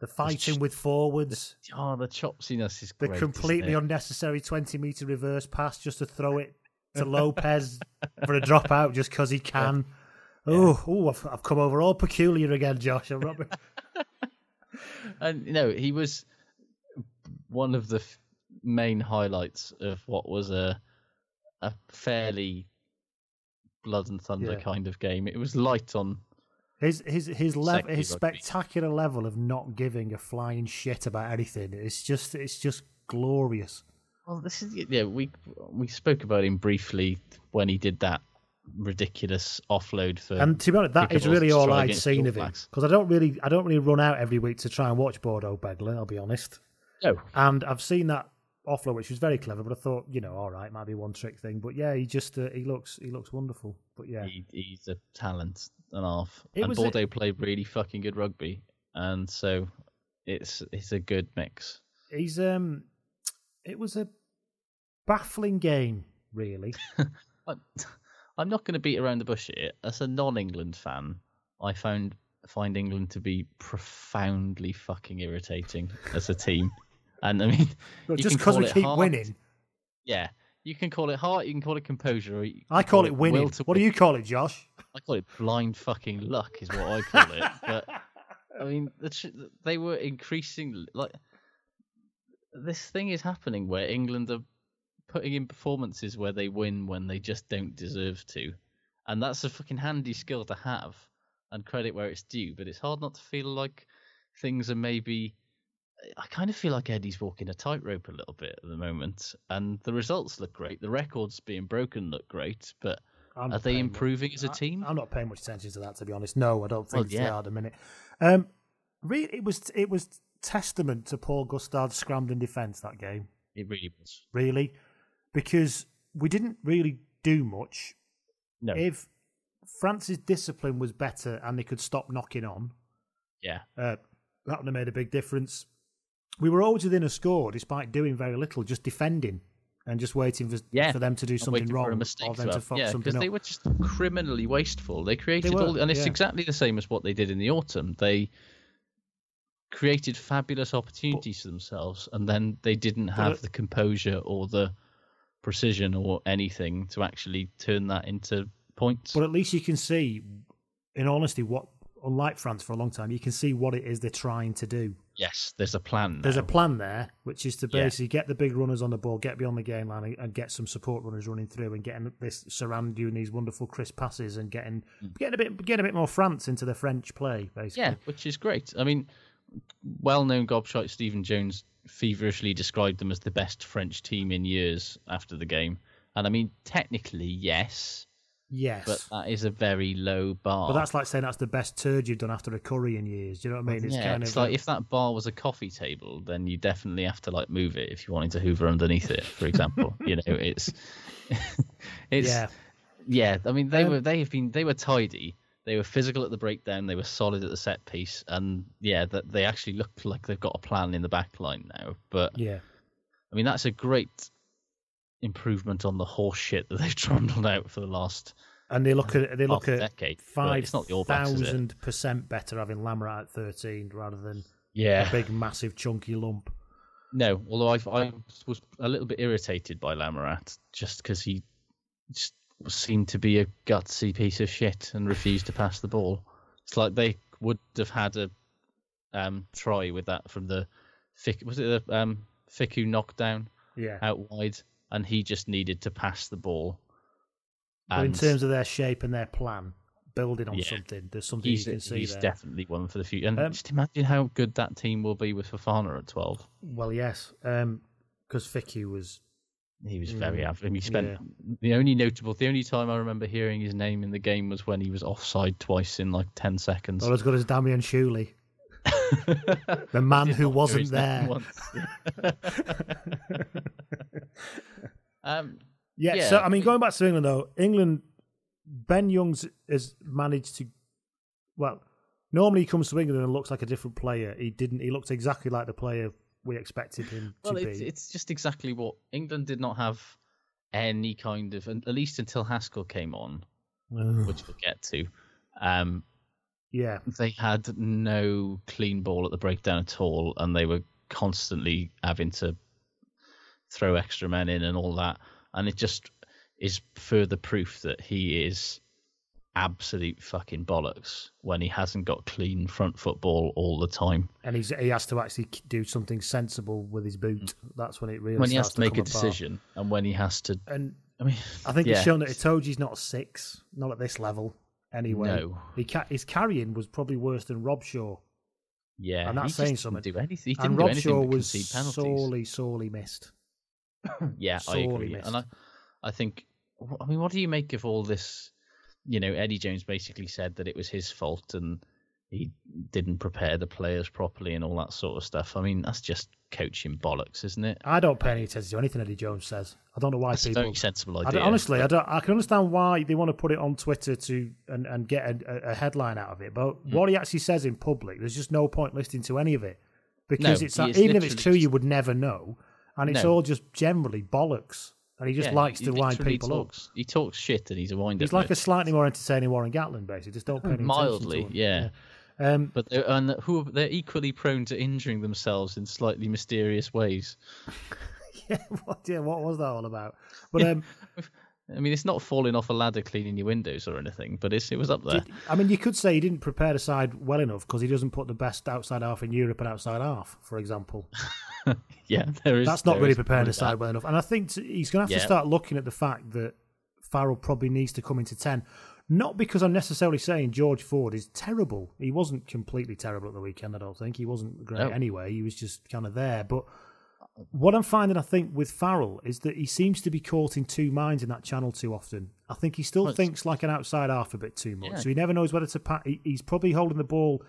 the fighting ch- with forwards, oh, the chopsiness is the great. completely unnecessary 20 metre reverse pass just to throw it [LAUGHS] to Lopez for a drop out just because he can. Oh, oh, I've, I've come over all peculiar again, Josh. I'm not... and you know he was one of the f- main highlights of what was a a fairly blood and thunder Yeah. kind of game. It was light on. His his his level, Sexy his rugby. spectacular level of not giving a flying shit about anything. It's just it's just glorious. Well, this is yeah. We we spoke about him briefly when he did that ridiculous offload for. And to be honest, that is really all I'd seen of it because I don't really I don't really run out every week to try and watch Bordeaux Bègles. I'll be honest. No. And I've seen that offload, which was very clever. But I thought, you know, all right, might be one trick thing. But yeah, he just uh, he looks he looks wonderful. But yeah, He, he's a talent and half. It and was a- Bordeaux played really fucking good rugby, and so it's it's a good mix. he's um, it was a baffling game, really. [LAUGHS] [LAUGHS] I'm not going to beat around the bush here. As a non-England fan, I found find England to be profoundly fucking irritating as a team. And I mean, [LAUGHS] you just because we keep heart. winning, Yeah, you can call it heart. You can call it composure. I can call it winning. What do you call it, Josh? I call it blind fucking luck, is what I call it. [LAUGHS] But I mean, the tr- they were increasing like this thing is happening where England are putting in performances where they win when they just don't deserve to, and that's a fucking handy skill to have and credit where it's due. But it's hard not to feel like things are maybe. I kind of feel like Eddie's walking a tightrope a little bit at the moment, and the results look great. The records being broken look great, but I'm are they improving much- as a I- team? I'm not paying much attention to that, to be honest. No, I don't Well, think they yeah. are at the minute. Um, really, it was it was testament to Paul Gustard's scrambling defence that game. It really was. Really, because we didn't really do much. No. If France's discipline was better and they could stop knocking on, Yeah. uh, that would have made a big difference. We were always within a score despite doing very little, just defending and just waiting for Yeah. for them to do something wrong for a mistake or them to fuck yeah, something because up. they were just criminally wasteful. They created were, all, and it's yeah. exactly the same as what they did in the autumn. They created fabulous opportunities for themselves, and then they didn't have the composure or the precision or anything to actually turn that into points. But at least you can see, in honesty, what unlike France for a long time, you can see what it is they're trying to do. yes, there's a plan. There's a plan there, which is to Yeah. basically get the big runners on the ball, get beyond the game line, and- and get some support runners running through, and getting this surround you in these wonderful crisp passes, and getting Mm. getting a bit getting a bit more France into the French play, basically. Yeah, which is great. I mean, well-known gobshite Stephen Jones feverishly described them as the best French team in years after the game, and I mean, technically, yes, Yes. but that is a very low bar. But that's like saying that's the best turd you've done after a curry in years. Do you know what I mean? It's yeah, kind it's of like if that bar was a coffee table, then you definitely have to like move it if you wanted to hoover underneath it, for example. [LAUGHS] you know, it's [LAUGHS] it's Yeah. yeah. I mean, they Um, were they have been they were tidy. They were physical at the breakdown. They were solid at the set piece, and yeah, that they actually look like they've got a plan in the back line now. But yeah. I mean, that's a great improvement on the horse shit that [LAUGHS] they've trundled out for the last. And they look at they look at decade, five it's not the All Blacks, is it? thousand percent better having Lamerat at thirteen rather than Yeah. a big massive chunky lump. No, although I, I was a little bit irritated by Lamerat just because he just seemed to be a gutsy piece of shit and refused to pass the ball. It's like they would have had a um, try with that from the was it the um, Fickou knockdown Yeah. out wide, and he just needed to pass the ball. But in terms of their shape and their plan, building on Yeah. something, there's something he's, you can see he's there. definitely one for the future. And Um, just imagine how good that team will be with Fofana at twelve. Well, yes, because Fickou was He was very Mm, average. He spent yeah. the only notable, the only time I remember hearing his name in the game was when he was offside twice in like ten seconds. not as good as Damien Chouly, [LAUGHS] the man who wasn't there. [LAUGHS] um, Yeah, Yeah, so I mean- going back to England though, England, Ben Youngs has managed to, well, normally he comes to England and looks like a different player. He didn't. He looked exactly like the player we expected him to well, it's, be. it's just exactly what England did not have any kind of, at least until Haskell came on, which we'll get to. Um, yeah, they had no clean ball at the breakdown at all, and they were constantly having to throw extra men in and all that. And it just is further proof that he is absolute fucking bollocks when he hasn't got clean front football all the time. and he's he has to actually do something sensible with his boot. That's when it really when he has starts to make a apart. decision and when he has to. And I mean, I think yeah. it's shown that Itoje's not a six, not at this level. Anyway, No. he ca- his carrying was probably worse than Robshaw. Yeah, and that's saying didn't something. Do anything. He didn't and do Rob anything Shaw was sorely, sorely missed. Yeah, I sorely agree. missed. And I, I think, I mean, what do you make of all this? You know, Eddie Jones basically said that it was his fault, and he didn't prepare the players properly and all that sort of stuff. I mean, that's just coaching bollocks, isn't it? I don't pay any attention to anything Eddie Jones says. I don't know why That's people. a very sensible I idea. don't- honestly, I don't. I can understand why they want to put it on Twitter to and, and get a, a headline out of it. But Hmm. what he actually says in public, there's just no point listening to any of it because No, it's even if it's true, just- you would never know, and it's No. all just generally bollocks. And he just Yeah, likes to wind people talks, He talks shit and he's a wind. He's like a slightly more entertaining Warren Gatland, basically. Just don't pay any mildly, attention to him. yeah. Um, But they're, and who they're equally prone to injuring themselves in slightly mysterious ways. [LAUGHS] yeah, what, yeah, what was that all about? But [LAUGHS] um, I mean, it's not falling off a ladder cleaning your windows or anything, but it's, it was up there. Did- I mean, you could say he didn't prepare the side well enough because he doesn't put the best outside half in Europe and outside half, for example. [LAUGHS] [LAUGHS] yeah, there is. That's not really preparing the side well enough. And I think t- he's going to have to start looking at the fact that Farrell probably needs to come into 10. Not because I'm necessarily saying George Ford is terrible. He wasn't completely terrible at the weekend, I don't think. He wasn't great No. anyway. He was just kind of there. But what I'm finding, I think, with Farrell is that he seems to be caught in two minds in that channel too often. I think he still Well, thinks like an outside half a bit too much. Yeah. So he never knows whether to pass. He, he's probably holding the ball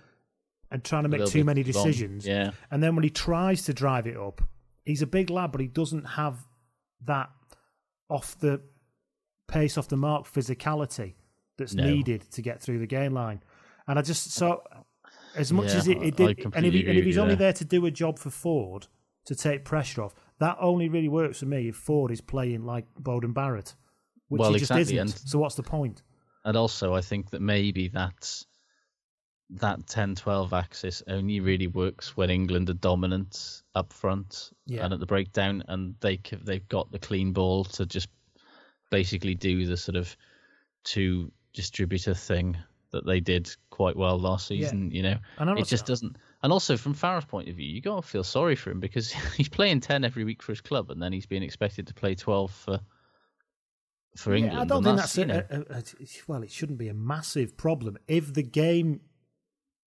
and trying to make too many decisions. Yeah. And then when he tries to drive it up, he's a big lad, but he doesn't have that off the pace, off the mark physicality that's No. needed to get through the game line. And I just so as much Yeah, as it, it did, and if, he, and if he's only there. there to do a job for Ford to take pressure off, that only really works for me if Ford is playing like Beauden Barrett, which Well, he just exactly, isn't. and- So what's the point? And also, I think that maybe that's that 10-12 axis only really works when England are dominant up front Yeah. and at the breakdown, and they they've got the clean ball to just basically do the sort of two distributor thing that they did quite well last Yeah. season. You know, And I'm it just doesn't. And also from Farrell's point of view, you got to feel sorry for him because [LAUGHS] he's playing ten every week for his club, and then he's being expected to play twelve for for Yeah, England. I don't think that's, you know, a, a, a, well. It shouldn't be a massive problem if the game,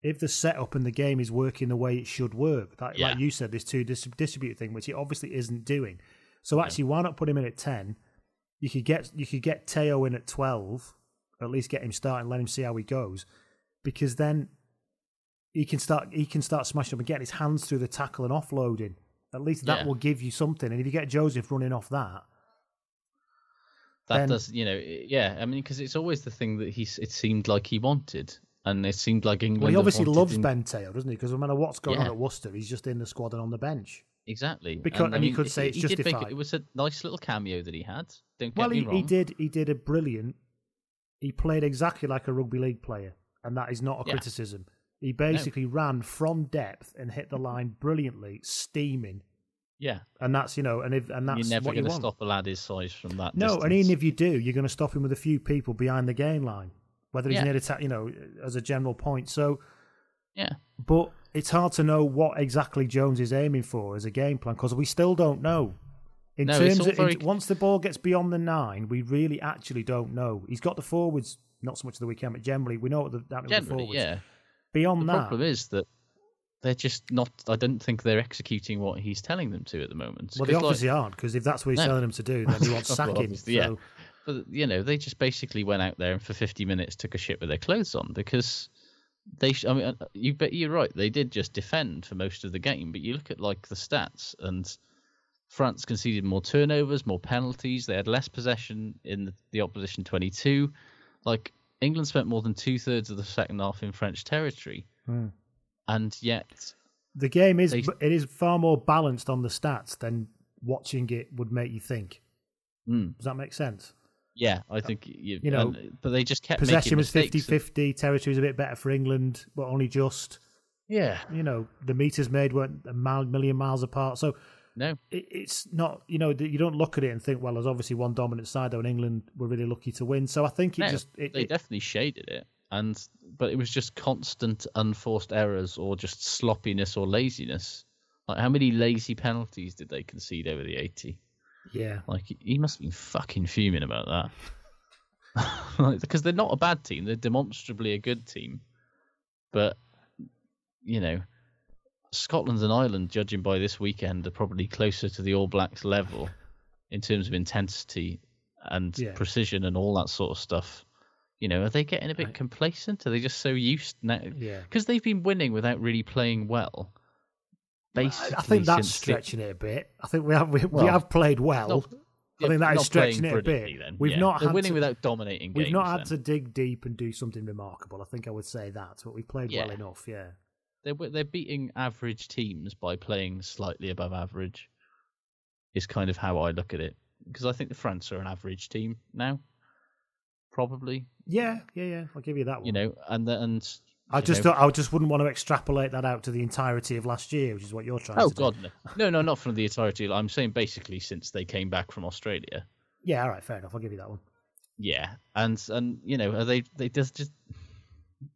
if the setup and the game is working the way it should work. Like, Yeah. like you said, this two dis- distribute thing, which it obviously isn't doing. So actually, why not put him in at ten? You could get you could get Te'o in at twelve, or at least get him starting, let him see how he goes, because then he can start he can start smashing up and getting his hands through the tackle and offloading. At least that Yeah. will give you something. And if you get Joseph running off that, that then- does you know yeah i mean because it's always the thing that he's it seemed like he wanted and it seemed like england Well, he obviously loves him- Ben Te'o, doesn't he? Because no matter what's going on at Worcester, he's just in the squad and on the bench. exactly Because- I and you mean, could say it's did make it, was a nice little cameo that he had don't get well, me he, he did. He did a brilliant. He played exactly like a rugby league player, and that is not a Yeah. criticism. He basically ran from depth and hit the mm-hmm. line brilliantly, steaming, yeah and that's you know, and if and that's you're never what you going to want. stop a lad his size from that No, distance. and even if you do, you're going to stop him with a few people behind the game line, whether he's Yeah. near the ta- you know, as a general point. So, yeah but it's hard to know what exactly Jones is aiming for as a game plan because we still don't know. In No, terms of very- in- once the ball gets beyond the nine, we really actually don't know. He's got the forwards, not so much of the weekend, but generally we know what the happening with the generally forwards. yeah Beyond the that, problem is that they're just not i don't think they're executing what he's telling them to at the moment well, they 'Cause, like- obviously aren't because if that's what he's No. telling them to do, then he wants [LAUGHS] Well, sacking. yeah. But you know, they just basically went out there and for 50 minutes took a shit with their clothes on because they. I mean, uh, you bet you're right. They did just defend for most of the game, but you look at like the stats and France conceded more turnovers, more penalties. They had less possession in the, the opposition 22. Like England spent more than two thirds of the second half in French territory, Hmm. and yet The game is They- it is far more balanced on the stats than watching it would make you think. Mm. Does that make sense? Yeah, I think you, You know, and- uh, but they just kept Possession was mistakes. 50-50, territory was a bit better for England, but only just. Yeah, You know, the meters made weren't a million miles apart. So no, it, it's not, you know, you don't look at it and think, well, there's obviously one dominant side though, and England were really lucky to win. So I think it No, just it, they it- definitely shaded it, and but it was just constant unforced errors or just sloppiness or laziness. Like how many lazy penalties did they concede over the eighty? Yeah. Like he must have been fucking fuming about that. [LAUGHS] like, because they're not a bad team; they're demonstrably a good team. But you know, Scotland and Ireland, judging by this weekend, are probably closer to the All Blacks level in terms of intensity and Yeah. precision and all that sort of stuff You know, are they getting a bit complacent? Are they just so used now? Yeah. Because they've been winning without really playing well. I, Basically, I think that's stretching it a bit. I think we have we, we have played well. not- I think that is stretching it a bit. Then. We've yeah. not They're had winning to, without dominating We've games. not had then. to dig deep and do something remarkable. I think I would say that, but we've played well enough. Yeah. They're they're beating average teams by playing slightly above average. Is kind of how I look at it because I think the France are an average team now, probably. Yeah, yeah, yeah. I'll give you that one. You know, and the, and I just know- don't, I just wouldn't want to extrapolate that out to the entirety of last year, which is what you're trying Oh to do. Oh god, no. no, no, not from the entirety. I'm saying basically since they came back from Australia. Yeah, all right, fair enough. I'll give you that one. Yeah, and and you know, are they they just just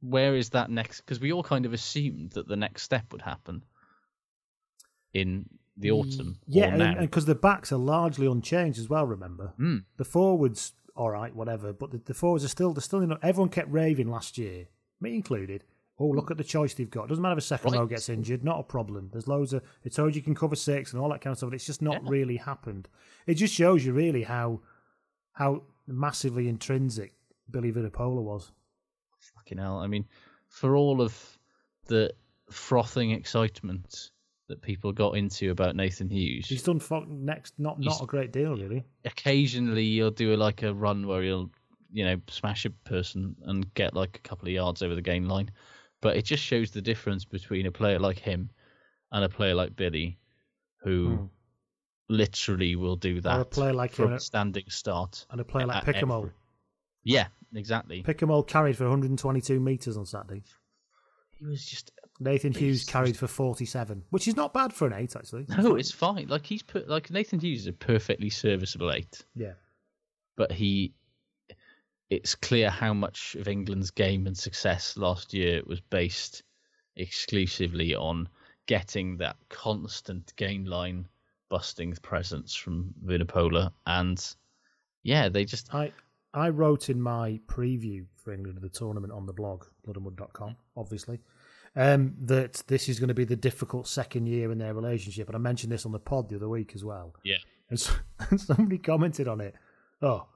where is that next? Because we all kind of assumed that the next step would happen in the autumn. Yeah, and because the backs are largely unchanged as well. Remember, Mm. the forwards, all right, whatever, but the, the forwards are still they're still in. Everyone kept raving last year, me included. Oh, look at the choice they've got. Doesn't matter if a second Right. row gets injured, not a problem. There's loads of. It told you can cover six and all that kind of stuff. But it's just not Yeah. really happened. It just shows you really how how massively intrinsic Billy Vunipola was. Fucking hell! I mean, for all of the frothing excitement that people got into about Nathan Hughes, He's done fo- next not not a great deal really. occasionally you'll do like a run where you'll you know smash a person and get like a couple of yards over the gain line but it just shows the difference between a player like him and a player like billy who Hmm. literally will do that Or a player like from a standing start and a player like at Picamoles. every- yeah exactly Picamoles carried for 122 metres on Saturday. he was just Nathan Hughes carried for 47, which is not bad for an eight, actually. no it's fine like he's put like nathan hughes is a perfectly serviceable eight Yeah. but he it's clear how much of England's game and success last year was based exclusively on getting that constant gain line busting presence from Vunipola and yeah they just I I wrote in my preview for England of the tournament on the blog, bloodandmud.com, obviously, um, that this is going to be the difficult second year in their relationship. And I mentioned this on the pod the other week as well. yeah And, so, [LAUGHS] and somebody commented on it. Oh,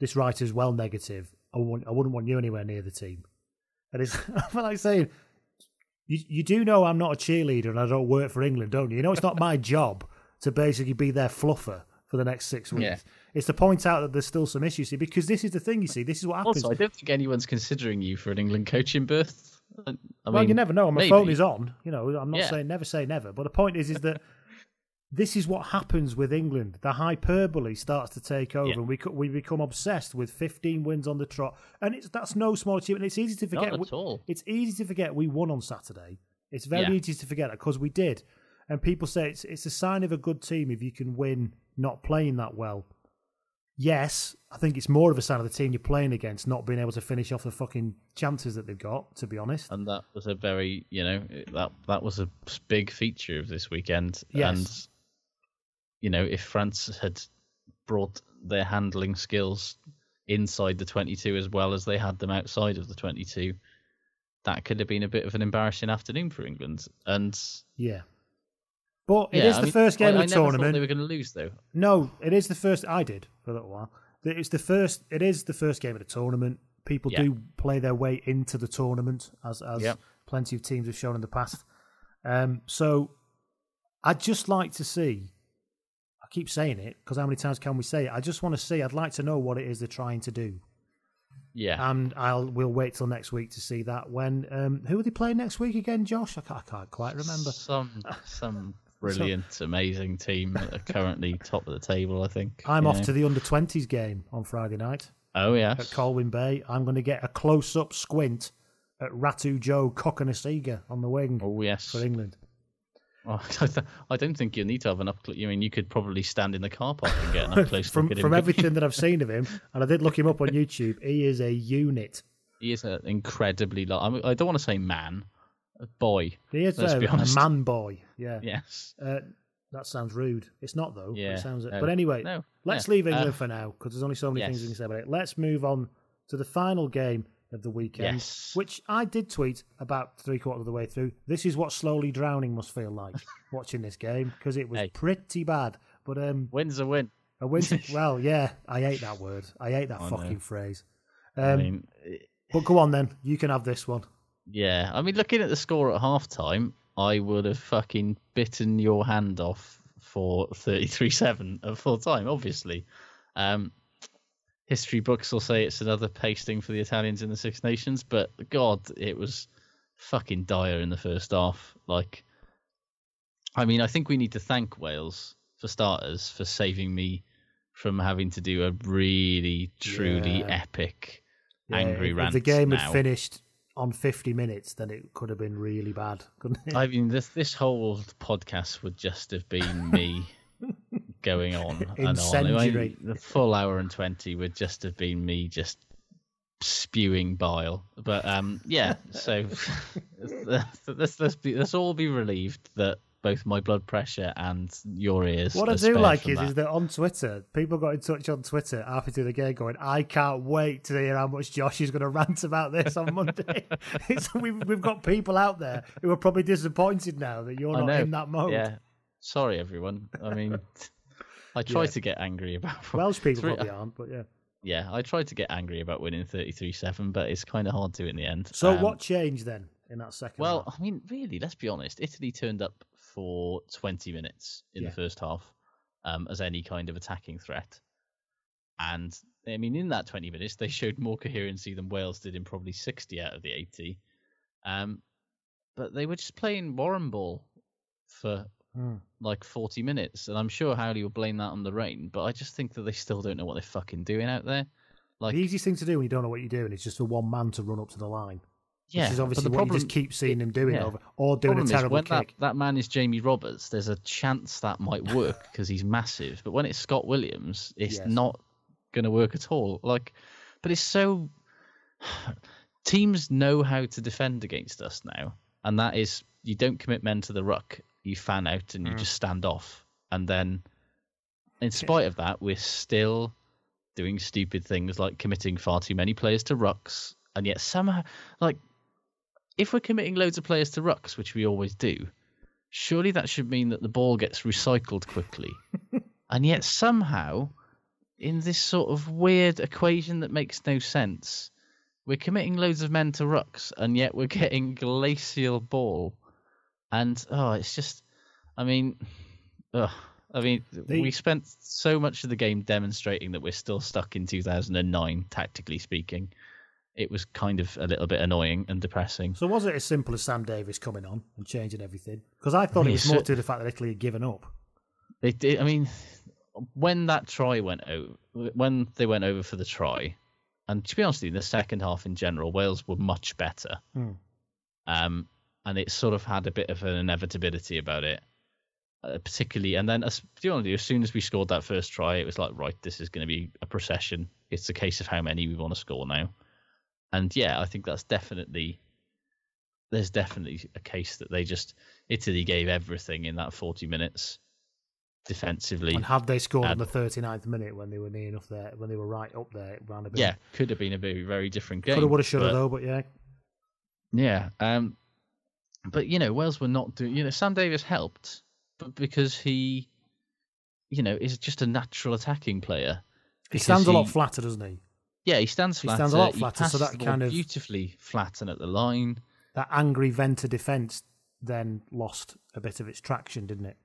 this writer's well negative. I wouldn't, I wouldn't want you anywhere near the team. And it's [LAUGHS] like saying, you, you do know I'm not a cheerleader and I don't work for England, don't you? You know it's not my [LAUGHS] job to basically be their fluffer for the next six weeks. Yeah. It's to point out that there's still some issues here because this is the thing. You see, this is what happens. also I don't think anyone's considering you for an England coaching berth I well, you never know. My maybe. phone is on. You know, I'm not Yeah. saying never say never, but the point is, is that this is what happens with England. The hyperbole starts to take over, Yeah. and we we become obsessed with 15 wins on the trot, and it's that's no small achievement. It's easy to forget. Not we- at all. It's easy to forget we won on Saturday. It's very Yeah. easy to forget because we did, and people say it's it's a sign of a good team if you can win not playing that well. Yes, I think it's more of a sign of the team you're playing against not being able to finish off the fucking chances that they've got. To be honest, and that was a very you know that that was a big feature of this weekend Yes. and you know if france had brought their handling skills inside the 22 as well as they had them outside of the 22 that could have been a bit of an embarrassing afternoon for england and Yeah. But it yeah, is I the mean, first game I, of the I tournament. they were going to lose though No, it is the first. I did for a little while. It's the first. It is the first game of the tournament. People Yeah. do play their way into the tournament, as as Yep. plenty of teams have shown in the past. Um, so I'd just like to see. Keep saying it because how many times can we say it? I just want to see. I'd like to know what it is they're trying to do, yeah and I'll we'll wait till next week to see that. When um, who are they playing next week again, Josh? I can't, I can't quite remember. some [LAUGHS] some brilliant amazing team that are currently top of the table i think [LAUGHS] I'm off know. to the under twenties game on Friday night. oh yeah, at Colwyn Bay. I'm going to get a close up squint at Ratu Joe Cokanasiga on the wing oh yes for England. Oh, [LAUGHS] I don't think you need to have an up. I mean, you could probably stand in the car park and get an up close from look at him. from [LAUGHS] everything that I've seen of him, and I did look him up on YouTube, he is a unit. he is an incredibly. Lo- I, don't want to say man, a boy. He is a, a man boy. Yeah. Yes. Uh, that sounds rude. It's not though. but Yeah, It sounds. no, but anyway, no, let's no. leave England Uh, for now because there's only so many things we can say about it. Let's move on to the final game of the weekend, Yes. which I did tweet about three quarters of the way through. This is what slowly drowning must feel like [LAUGHS] watching this game because it was Hey. pretty bad. But um, Wins a win. a win. [LAUGHS] well, yeah, I hate that word. I hate that I know. fucking phrase. Um, I mean, but go on then. You can have this one. yeah. I mean, looking at the score at halftime, I would have fucking bitten your hand off for 33-7 at full time. Obviously, um, history books will say it's another pasting for the Italians in the Six Nations, but God, it was fucking dire in the first half. Like, I mean, I think we need to thank Wales for starters for saving me from having to do a really, truly Yeah. epic, Yeah, angry if, rant. If the game now. had finished on 50 minutes, then it could have been really bad, couldn't it? I mean, this this whole podcast would just have been me [LAUGHS] going on [LAUGHS] and on. I mean, the full hour and twenty would just have been me just spewing bile. But um, yeah. So [LAUGHS] let's let's be let's all be relieved that both my blood pressure and your ears. What I do like is, that. is that on Twitter, people got in touch on Twitter after the game going, I can't wait to hear how much Josh is going [LAUGHS] to rant about this on Monday. it's, we've, we've got people out there who are probably disappointed now that you're I not know. in that mode. Yeah. Sorry, everyone. I mean, I try Yeah. to get angry about [LAUGHS] Welsh people re- probably aren't, but yeah. Yeah, I tried to get angry about winning 33-7, but it's kind of hard to in the end. So Um, what changed then in that second Well, half? I mean, really, let's be honest. Italy turned up for 20 minutes in Yeah. the first half um, as any kind of attacking threat. And, I mean, in that 20 minutes, they showed more coherency than Wales did in probably 60 out of the 80. Um, but they were just playing Warren ball for Hmm. like 40 minutes. And I'm sure Howley will blame that on the rain, but I just think that they still don't know what they're fucking doing out there. Like, the easiest thing to do when you don't know what you're doing is just for one man to run up to the line. yeah, which is obviously the what problem, you just keep seeing him doing yeah. over, or doing a problem is terrible when that, kick. that man is Jamie Roberts, there's a chance that might work because he's massive. But when it's Scott Williams, it's Yes. not going to work at all. Like, but it's so [SIGHS] teams know how to defend against us now, and that is you don't commit men to the ruck, you fan out and you Mm. just stand off, and then in spite of that, we're still doing stupid things like committing far too many players to rucks, and yet somehow, like, if we're committing loads of players to rucks, which we always do, surely that should mean that the ball gets recycled quickly. [LAUGHS] and yet somehow, in this sort of weird equation that makes no sense, we're committing loads of men to rucks, and yet we're getting glacial ball. And oh, it's just, I mean, ugh. I mean, The- we spent so much of the game demonstrating that we're still stuck in 2009, tactically speaking. It was kind of a little bit annoying and depressing. So was it as simple as Sam Davies coming on and changing everything? Because I thought it Yeah, was so- more to the fact that Italy had given up. They did. I mean, when that try went over, when they went over for the try, and to be honest, with you, in the second half in general, Wales were much better. Hmm. Um, and it sort of had a bit of an inevitability about it, uh, particularly. And then, as, to be honest, with as soon as we scored that first try, it was like, right, this is going to be a procession. It's a case of how many we want to score now. And yeah, I think that's definitely. There's definitely a case that they just Italy gave everything in that 40 minutes defensively. And had they scored in the 39th minute when they were near enough there, when they were right up there, bit. yeah, could have been a very very different game. Could have, would have, should have, though, but yeah. Yeah, um, but you know Wales were not doing. You know Sam Davies helped, but because he, you know, is just a natural attacking player. He stands a lot flatter, doesn't he? Yeah, he stands He stands a lot flatter, so that kind of- beautifully flat and at the line. That angry Venter defence then lost a bit of its traction, didn't it?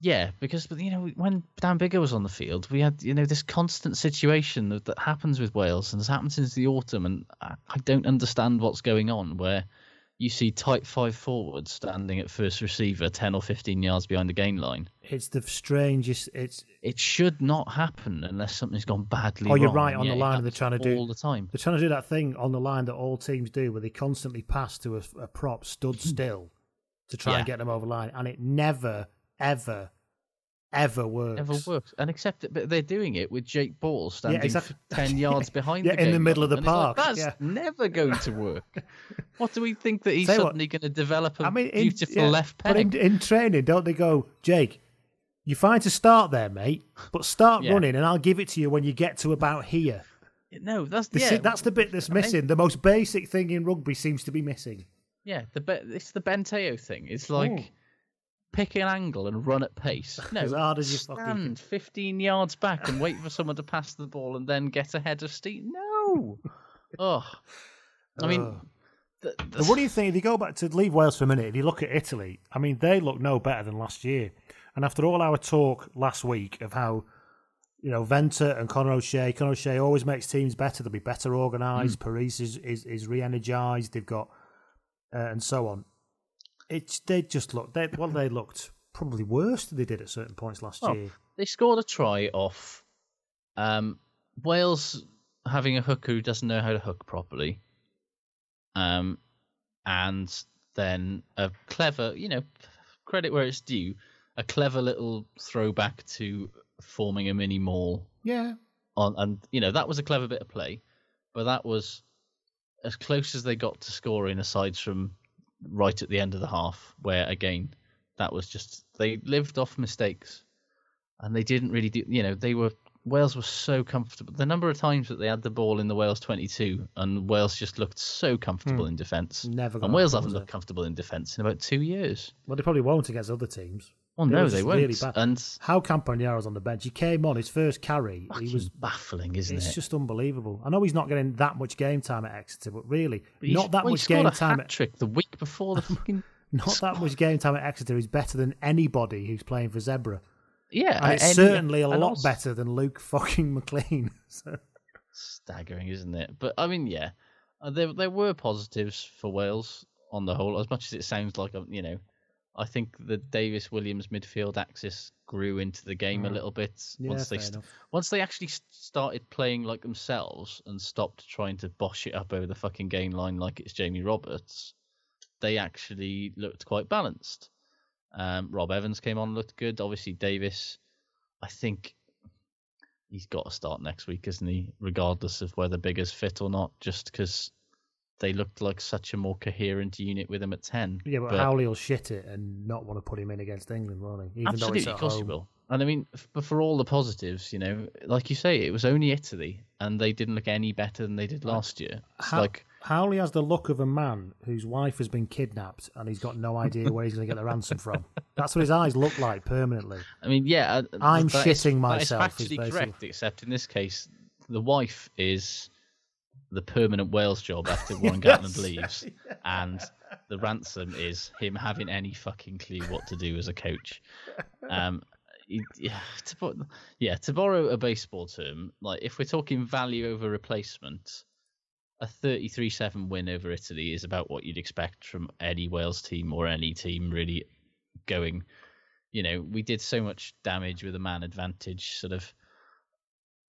Yeah, because but you know when Dan Biggar was on the field, we had you know this constant situation that, that happens with Wales and has happened since the autumn, and I, I don't understand what's going on. Where you see tight five forwards standing at first receiver, ten or fifteen yards behind the gain line. It's the strangest. It's It should not happen unless something's gone badly. Oh, you're wrong, right, on yet the line they're trying to do- all the time. they're trying to do that thing on the line that all teams do, where they constantly pass to a, a prop stood [CLEARS THROAT] still to try and Hmm. Get them over line, and it never, ever, ever works. Ever works, and except that but they're doing it with Jake Ball standing exactly. [LAUGHS] ten yards [LAUGHS] behind. Yeah, the in the middle of the it's like, park, That's yeah. never going to work. [LAUGHS] what do we think that he's what, suddenly going to develop a I mean, in, beautiful yeah, left But in, in training, don't they go, Jake? You're fine to start there, mate, but start Yeah. running, and I'll give it to you when you get to about here. no, that's The yeah, that's the bit that's I mean, missing. The most basic thing in rugby seems to be missing. Yeah, the it's the Ben Te'o thing. It's like Mm. Pick an angle and run at pace. No, As hard as you fucking stand 15 yards back and wait for someone to pass the ball and then get ahead of Steve. No, Oh, I mean, Oh. the, the- what do you think? If you go back to leave Wales for a minute, if you look at Italy, I mean, they look no better than last year. And after all our talk last week of how, you know, Venter and Conor O'Shea, Conor O'Shea always makes teams better. They'll be better organised. Paris is is, is re-energized. They've got uh, and so on. It's they just look they well they looked probably worse than they did at certain points last Oh, year. they scored a try off um, Wales having a hooker who doesn't know how to hook properly, um, and then a clever, you know, credit where it's due, a clever little throwback to forming a mini maul Yeah, on, and you know that was a clever bit of play, but that was as close as they got to scoring, aside from right at the end of the half, where again that was just they lived off mistakes, and they didn't really do. You know, they were Wales were so comfortable. The number of times that they had the ball in the Wales twenty-two, and Wales just looked so comfortable hmm. in defence. Never and Wales haven't looked comfortable in defence in about two years. well they probably won't against other teams. Well, They no, were they just won't. really bad. And How Campagnaro's on the bench. He came on his first carry. He was baffling, isn't it's it? just unbelievable. I know he's not getting that much game time at Exeter, but really, But he- not that well, he much scored game a time. hat trick the week before the [LAUGHS] fucking. Not that much game time at Exeter is better than anybody who's playing for Zebre, Yeah, and it's any- certainly a and lot also- better than Luke fucking [LAUGHS] McLean. So, staggering, isn't it? But I mean, yeah, uh, there there were positives for Wales on the whole. As much as it sounds like, a- you know, I think the Davies Williams midfield axis grew into the game a Mm. little bit Yeah, once they st- once they actually started playing like themselves and stopped trying to bosh it up over the fucking gain line like it's Jamie Roberts. They actually looked quite balanced. Um, Rob Evans came on, looked good. Obviously, Davies, I think he's got to start next week, isn't he? Regardless of whether Biggar's fit or not, just because they looked like such a more coherent unit with him at 10. yeah, but, Howley will shit it and not want to put him in against England, won't he? Even Absolutely, though of it's course at he will. And I mean, f- but for all the positives, you know, like you say, it was only Italy, and they didn't look any better than they did last year. It's How- like, Howley has the look of a man whose wife has been kidnapped and he's got no idea where he's going to get the ransom from. [LAUGHS] That's what his eyes look like permanently. I mean, yeah, uh, I'm shitting is myself, factually basically- correct, except in this case, the wife is the permanent Wales job after [LAUGHS] Warren Gatland leaves, [LAUGHS] and the ransom is him having any fucking clue what to do as a coach. Um, yeah, to put, yeah, to borrow a baseball term, like if we're talking value over replacement, a 33-7 win over Italy is about what you'd expect from any Wales team or any team really going. You know, we did so much damage with a man advantage. Sort of,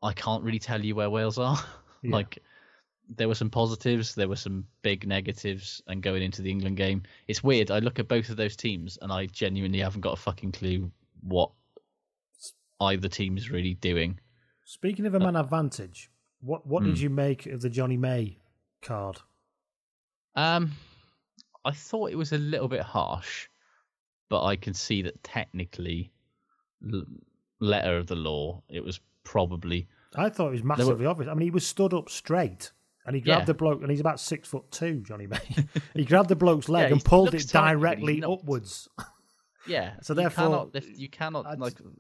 I can't really tell you where Wales are. [LAUGHS] Yeah. like, there were some positives, there were some big negatives, and going into the England game, it's weird. I look at both of those teams, and I genuinely haven't got a fucking clue what either team is really doing. Speaking of a man advantage, what what did Hmm. you make of the Jonny May card? Um, I thought it was a little bit harsh, but I can see that technically, l- letter of the law, it was probably I thought it was were- massively obvious. I mean, he was stood up straight and he grabbed Yeah. the bloke, and he's about six foot two, Jonny May. [LAUGHS] he grabbed the bloke's leg Yeah, and pulled it tiny, but he's directly upwards. [LAUGHS] yeah. So you therefore, cannot, lift- you cannot I'd- like And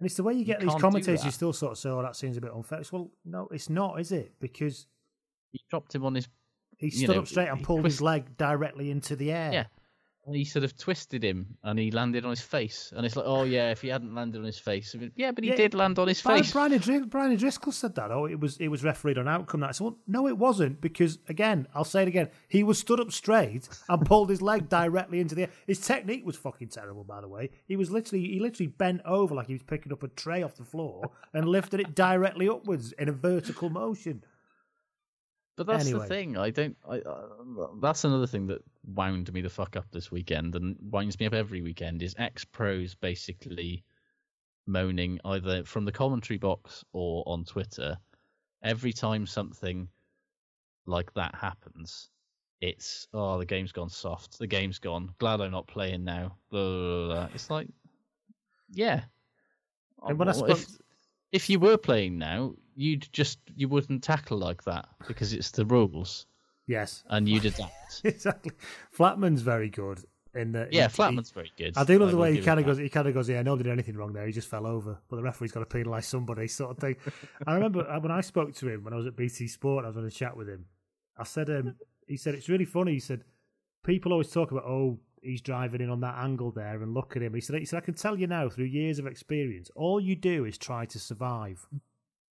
it's the way you get these can't commentators, you still sort of say, oh, that seems a bit unfair. It's, well, no, it's not, is it? Because he dropped him on his he stood know, up straight and pulled his leg directly into the air. yeah. He sort of twisted him, and he landed on his face. And it's like, oh yeah, if he hadn't landed on his face, I mean, yeah, but he Yeah, did land on his Brian, face. Brian, Brian O'Driscoll said that. Oh, it was it was refereed on outcome. That I said, well, no, it wasn't because again, I'll say it again. He was stood up straight and pulled his leg directly into the air. His technique was fucking terrible, by the way. He was literally he literally bent over like he was picking up a tray off the floor and lifted it directly upwards in a vertical motion. But that's Anyway. the thing. I don't. I, uh, that's another thing that wound me the fuck up this weekend, and winds me up every weekend. Is ex pros basically moaning either from the commentary box or on Twitter every time something like that happens. It's oh the game's gone soft. The game's gone. Glad I'm not playing now. Blah, blah, blah. It's like, yeah. And when I if, if you were playing now, you'd just you wouldn't tackle like that because it's the rules Yes, and you'd [LAUGHS] adapt. exactly. Flatman's very good. In the Yeah, he- Flatman's he- very good. I do love I the way he kind of goes. He kind of goes, "Yeah, nobody did anything wrong there. He just fell over, but the referee's got to penalise somebody," sort of thing. I remember uh, when I spoke to him when I was at BT Sport. I was on a chat with him. I said, um, "He said it's really funny." He said, "People always talk about oh." He's driving in on that angle there, and look at him. He said, "He said I can tell you now through years of experience. All you do is try to survive.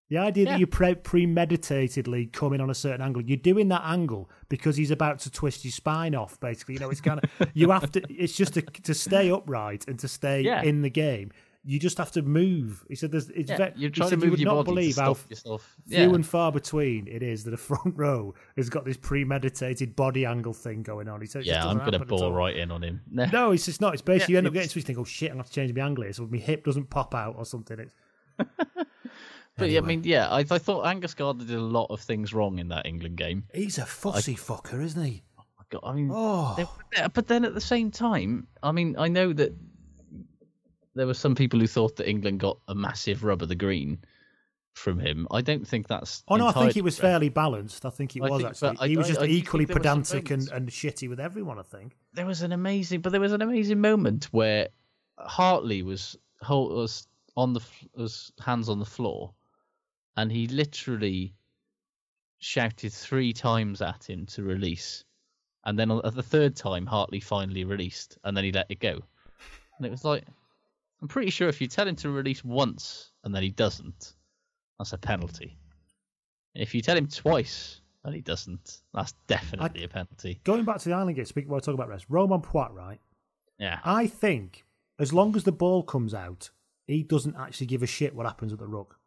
The idea Yeah. that you pre- premeditatedly come in on a certain angle, you're doing that angle because he's about to twist your spine off. Basically, you know, it's kind of [LAUGHS] you have to. It's just to, to stay upright and to stay Yeah. in the game. You just have to move. He said, "There's it's Yeah, ve- you're trying to said you move would your not believe how yourself. few and far between it is that a [LAUGHS] front row has got this premeditated body angle thing going on." He said, Yeah, I'm going to ball all. right in on him. No, [LAUGHS] No, it's just not. It's basically you end up getting to think, "Oh shit, I'm going have to change my angle here so my hip doesn't pop out or something." It's but yeah, I mean, yeah, I, I thought Angus Gardner did a lot of things wrong in that England game. he's a fussy fucker, isn't he? Oh, I got- I mean, Oh. they- but then at the same time, I mean, I know that there were some people who thought that England got a massive rub of the green from him. I don't think that's. Oh no, I think he was correct. fairly balanced. I think he I was think- actually. I- he was I- just I equally pedantic and, and shitty with everyone. I think. There was an amazing, but there was an amazing moment where Hartley was was on the was hands on the floor, and he literally shouted three times at him to release, and then at the third time Hartley finally released, and then he let it go, and it was like, I'm pretty sure if you tell him to release once and then he doesn't, that's a penalty. If you tell him twice and he doesn't, that's definitely a penalty. Going back to the Ireland game, speaking while talking about rest, Romain Poite, right? Yeah. I think as long as the ball comes out, he doesn't actually give a shit what happens at the ruck.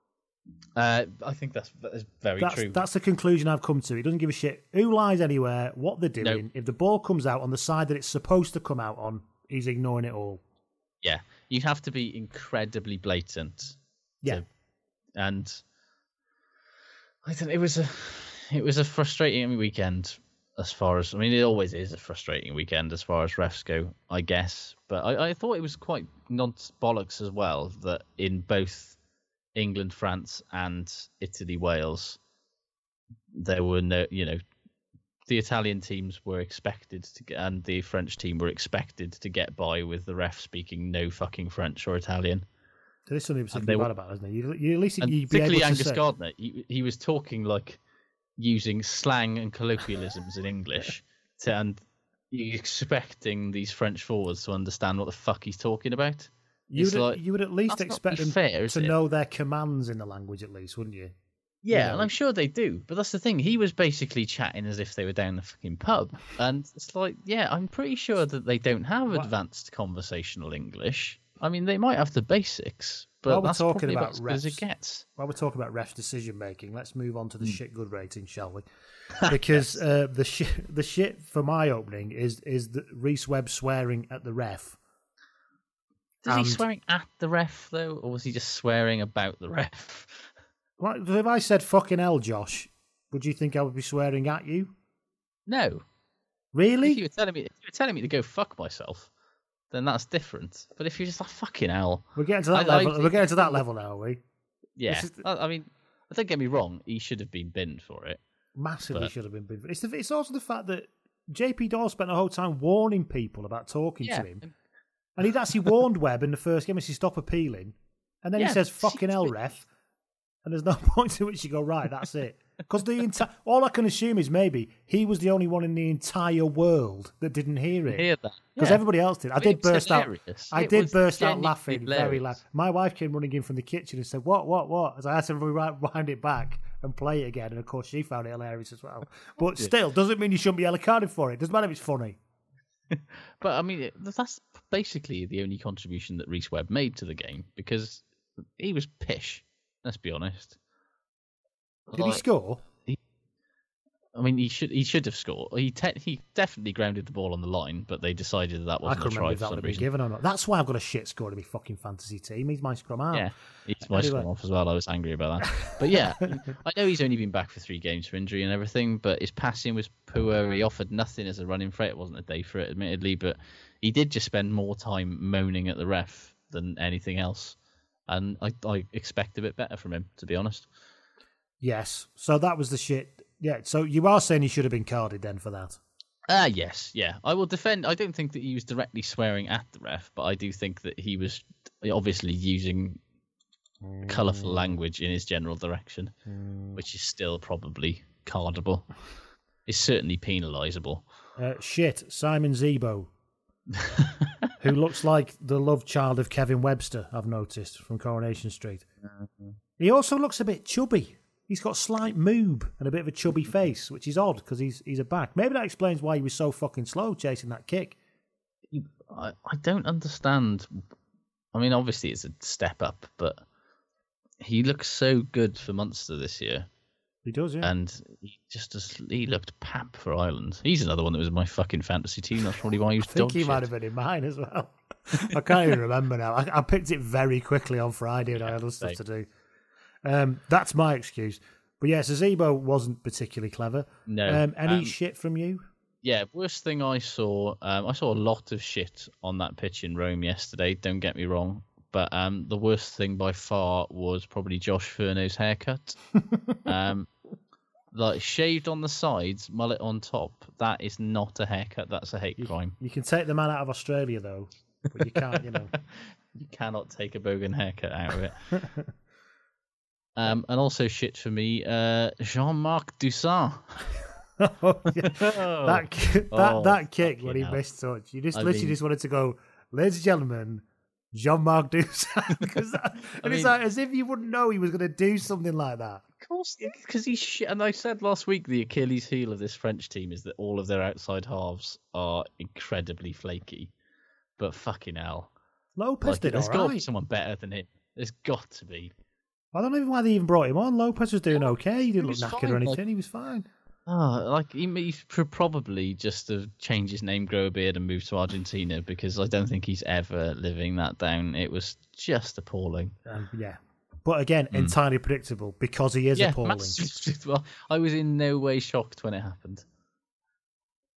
Uh, I think that's that is very That's true. that's the conclusion I've come to. He doesn't give a shit who lies anywhere, what they're doing. If the ball comes out on the side that it's supposed to come out on, he's ignoring it all. Yeah, you have to be incredibly blatant. Yeah. to- and I think it was a it was a frustrating weekend as far as I mean it always is a frustrating weekend as far as refs go, I guess. But I, I thought it was quite nonce bollocks as well that in both England, France, and Italy, Wales, there were no you know the Italian teams were expected to get, and the French team were expected to get by with the ref speaking no fucking French or Italian. There is something particularly bad about, isn't it? You, you at least And you'd be able particularly Angus say, Gardner, he, he was talking like using slang and colloquialisms in English, [LAUGHS] to, and you expecting these French forwards to understand what the fuck he's talking about. You It's would, like, you would at least expect them fair, to it? know their commands in the language, at least, wouldn't you? Yeah, know. and I'm sure they do. But that's the thing. He was basically chatting as if they were down the fucking pub. And it's like, yeah, I'm pretty sure that they don't have What- advanced conversational English. I mean, they might have the basics, but While we're that's talking about about as good as it refs, gets. While we're talking about refs decision making, let's move on to the Hmm. shit good rating, shall we? [LAUGHS] Because uh, the shit the shit for my opening is is the Rhys Webb swearing at the ref. Was he swearing at the ref though, or was he just swearing about the ref? [LAUGHS] Like, if I said fucking hell, Josh, would you think I would be swearing at you? No. Really? If you were telling me, if you were telling me to go fuck myself, then that's different. But if you're just like fucking hell, We're getting to that I- I level. think- we're getting to that level now, are we? yeah. is- I, I mean, don't get me wrong, he should have been binned for it. Massively But- should have been. big. It's the, it's also the fact that JP Doyle spent the whole time warning people about talking Yeah. to him, and he'd actually warned Webb in the first game. He said, "Stop appealing," and then he Yeah, says, "Fucking hell, ref. and there's no [LAUGHS] point to which you go, "Right, that's it." Because the entire all I can assume is maybe he was the only one in the entire world that didn't hear it. Hear that? Because Yeah. everybody else did. I I mean, did burst out. I It did burst out laughing very loud. My wife came running in from the kitchen and said, "What? What? What?" As I had to rewind it back and play it again, and of course she found it hilarious as well. But still, doesn't mean you shouldn't be yellow carded for it. Doesn't matter if it's funny. [LAUGHS] But I mean, that's basically the only contribution that Rhys Webb made to the game because he was pish. Let's be honest. Did he Like, score? I mean, he should he should have scored. He te- he definitely grounded the ball on the line, but they decided that, that wasn't couldn't a remember try if for that would have been reason. given or not. That's why I've got a shit score to my fucking fantasy team. He's my scrum half. Yeah, he's my Anyway. scrum off as well. I was angry about that. [LAUGHS] But yeah, I know he's only been back for three games for injury and everything, but his passing was poor. He offered nothing as a running threat. It wasn't a day for it, admittedly, but he did just spend more time moaning at the ref than anything else. And I, I expect a bit better from him, to be honest. Yes. So that was the shit. Yeah. So you are saying he should have been carded then for that? Ah, yes, yeah. I will defend. I don't think that he was directly swearing at the ref, but I do think that he was obviously using colourful language in his general direction, which is still probably cardable. It's certainly penalisable. Uh, shit, Simon Zebo, who looks like the love child of Kevin Webster, I've noticed, from Coronation Street. Mm-hmm. He also looks a bit chubby. He's got slight moob and a bit of a chubby mm-hmm. face, which is odd because he's he's a back. Maybe that explains why he was so fucking slow chasing that kick. I, I don't understand. I mean, obviously it's a step up, but he looks so good for Munster this year. He does, yeah. And he just as, he looked pap for Ireland. He's another one that was in my fucking fantasy team. That's probably why he was I think he shit. might have been in mine as well. I can't even remember now. I, I picked it very quickly on Friday and I had other stuff to do. Um, that's my excuse. But yes, Azebo wasn't particularly clever. No, Um, any um, shit from you? Yeah, worst thing I saw. Um, I saw a lot of shit on that pitch in Rome yesterday. Don't get me wrong, but um, the worst thing by far was probably Josh Furno's haircut. [LAUGHS] like shaved on the sides, mullet on top. That is not a haircut. That's a hate crime. You can take the man out of Australia though, but you can't, you know. [LAUGHS] You cannot take a bogan haircut out of it. [LAUGHS] um, and also shit for me, uh, Jean-Marc Doussain. [LAUGHS] Oh, yeah. that that Oh, that kick when he hell. missed touch, you just I literally mean- just wanted to go, ladies and gentlemen, Jean-Marc Doussain, because that- and it's mean- like as if you wouldn't know he was going to do something like that. Of course, because he's shit. And I said last week the Achilles heel of this French team is that all of their outside halves are incredibly flaky. But fucking hell, Lopez like, did there's all got to be someone better than him. There's got to be. I don't know even why they even brought him on. Lopez was doing okay. He didn't was look knackered fine, or like- he was fine. Oh, like he, he should probably just have changed his name, grow a beard, and move to Argentina because I don't think he's ever living that down. It was just appalling. Um, yeah. But again, entirely predictable because he is yeah, appalling. massive- well, I was in no way shocked when it happened.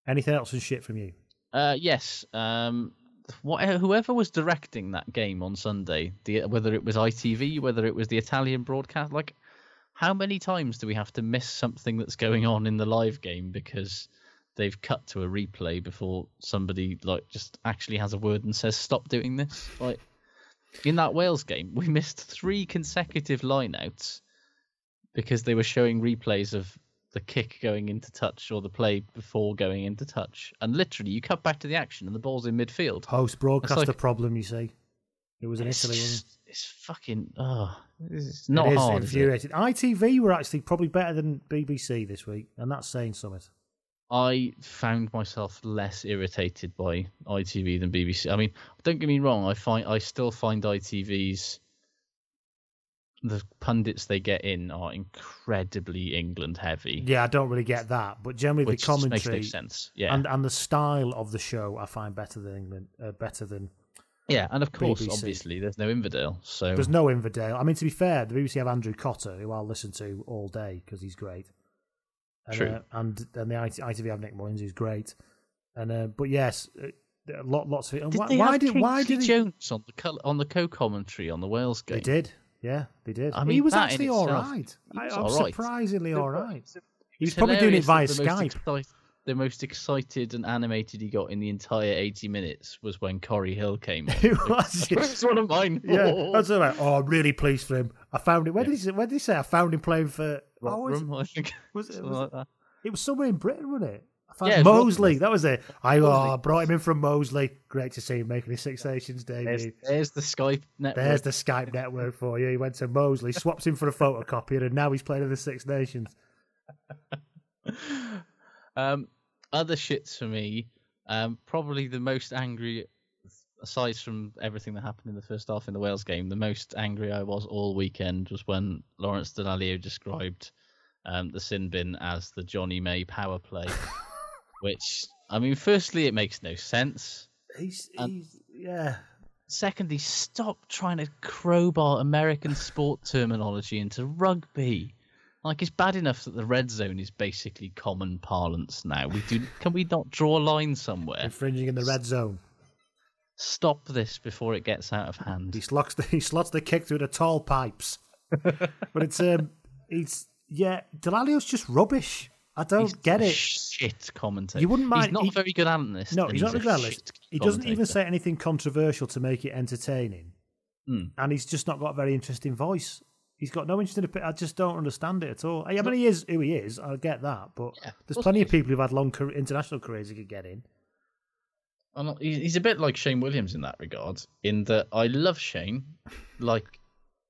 Anything else and shit from you? Uh, yes. Um, what, whoever was directing that game on Sunday, the, whether it was ITV, whether it was the Italian broadcast, like, how many times do we have to miss something that's going on in the live game because they've cut to a replay before somebody like just actually has a word and says stop doing this? Like in that Wales game, we missed three consecutive lineouts because they were showing replays of the kick going into touch or the play before going into touch. And literally, you cut back to the action and the ball's in midfield. Host broadcaster like- problem, you see. It was in It's, Italy. wasn't it's fucking. Oh, it's not it is hard. infuriating. ITV were actually probably better than BBC this week, and that's saying something. I found myself less irritated by ITV than BBC. I mean, don't get me wrong. I find I still find ITV's the pundits they get in are incredibly England heavy. Yeah, I don't really get that, but generally the commentary makes no sense. Yeah. and and the style of the show I find better than England, uh, better than Yeah, and of course, BBC. obviously, there's no Inverdale. So There's no Inverdale. I mean, to be fair, the BBC have Andrew Cotter, who I'll listen to all day because he's great. And, True. Uh, and and the ITV have Nick Mullins, who's great. And uh, but yes, uh, a lot lots of it. And did why, they why have did why did he, Jones on the col- on the co-commentary on the Wales game? they did? Yeah, they did. I he mean, was actually all itself, right. he was I'm all right. surprisingly all right. He was It's probably doing it via that the most Skype. excite- the most excited and animated he got in the entire 80 minutes was when Cory Hill came [LAUGHS] on. It was. That's one of mine. Yeah, that's oh. all right. Oh, I'm really pleased for him. I found him. Where did he say? Where did he say? I found him playing for. Oh, was, I think. was it? Was like it, that. it was somewhere in Britain, wasn't it? I found Yeah, Moseley. That was it. I oh, brought him in from Moseley. Great to see him making his Six Nations There's, debut. there's the Skype network. There's the Skype network for you. He went to Moseley, swapped him for a photocopier, and now he's playing in the Six Nations. [LAUGHS] Um, other shits for me. Um, probably the most angry, aside from everything that happened in the first half in the Wales game, the most angry I was all weekend was when Lawrence Dallaglio described um, the sin bin as the Jonny May power play. [LAUGHS] which, I mean, firstly, it makes no sense. He's, he's yeah. Secondly, stop trying to crowbar American sport terminology into rugby. Like it's bad enough that the red zone is basically common parlance now. We do can we not draw a line somewhere? Infringing in the red zone. Stop this before it gets out of hand. He slots the [LAUGHS] he slots the kick through the tall pipes. [LAUGHS] but it's um, it's yeah. Dallaglio's just rubbish. I don't He's get it. Shit commentator. You wouldn't mind. He's not he- a very good analyst. No, and he's not a good analyst. He doesn't even say anything controversial to make it entertaining, Hmm. and he's just not got a very interesting voice. He's got no interesting. opi- I just don't understand it at all. I mean, he is who he is. I get that, but Yeah, there's plenty he of people who've had long career, international careers he could get in. Not- he's a bit like Shane Williams in that regard, in that I love Shane, like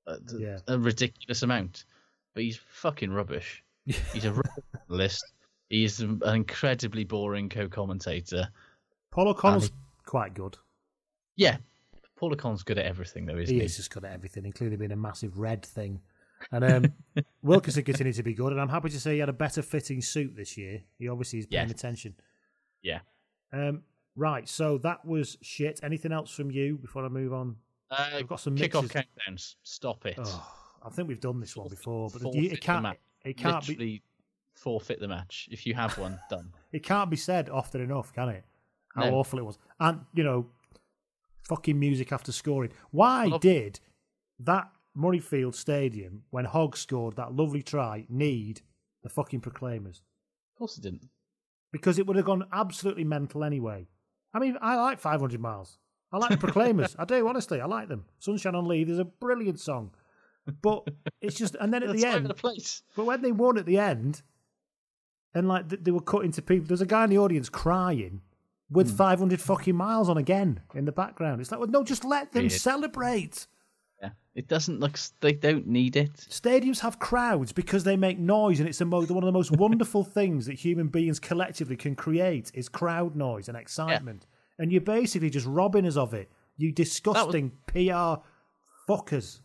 a, Yeah. a ridiculous amount, but he's fucking rubbish. [LAUGHS] He's a rubbish analyst. He's an incredibly boring co-commentator. Paul O'Connell's And quite good. Yeah, Paul O'Connell's good at everything, though, isn't He he? is just good at everything, including being a massive red thing. And um, [LAUGHS] Wilkinson continued to be good, and I'm happy to say he had a better fitting suit this year. He obviously is paying Yes. attention. Yeah. Um, right, so that was shit. Anything else from you before I move on? Uh, We've got some kickoff countdowns. Stop it. Oh, I think we've done this one before, but you, it can't. It can't be. Forfeit the match if you have one. Done. [LAUGHS] It can't be said often enough, can it? How No. awful it was, and you know, fucking music after scoring. Why Well, did that Murrayfield Stadium, when Hogg scored that lovely try, need the fucking Proclaimers? Of course it didn't. Because it would have gone absolutely mental anyway. I mean, I like 500 miles. I like the Proclaimers. [LAUGHS] I do, honestly. I like them. Sunshine on Leith is a brilliant song. But it's just, and then at [LAUGHS] The the end, the place. but when they won at the end, and like they were cutting to people, there's a guy in the audience crying With hmm. 500 fucking miles on again in the background. It's like, well, no, just let them Weird. celebrate. Yeah. It doesn't look. They don't need it. Stadiums have crowds because they make noise, and it's the mo- one of the most [LAUGHS] wonderful things that human beings collectively can create is crowd noise and excitement. And you're basically just robbing us of it. You disgusting PR fuckers.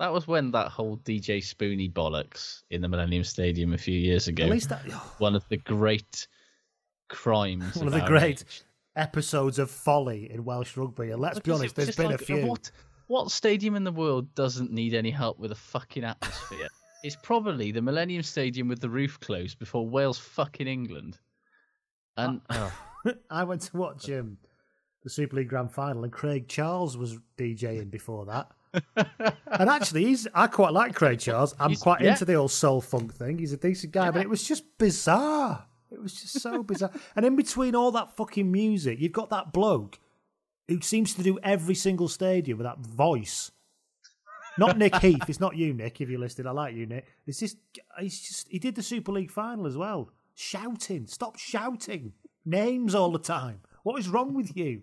That was when that whole DJ Spoony bollocks in the Millennium Stadium a few years ago. At least that [SIGHS] one of the great crimes. one of the great age. episodes of folly in Welsh rugby. And let's be honest, there's been like, a few. What, what stadium in the world doesn't need any help with a fucking atmosphere? [LAUGHS] it's probably the Millennium Stadium with the roof closed before Wales fucking England. And oh, [LAUGHS] I went to watch um, the Super League Grand Final, and Craig Charles was DJing before that. [LAUGHS] and actually, he's I quite like Craig Charles. I'm He's- quite yeah. into the old soul funk thing. He's a decent guy, but it was just bizarre. It was just so bizarre. And in between all that fucking music, you've got that bloke who seems to do every single stadium with that voice. Not Nick [LAUGHS] Heath. It's not you, Nick. If you're listening, I like you, Nick. It's just he's just he did the Super League final as well. Shouting, stop shouting names all the time. What is wrong with you?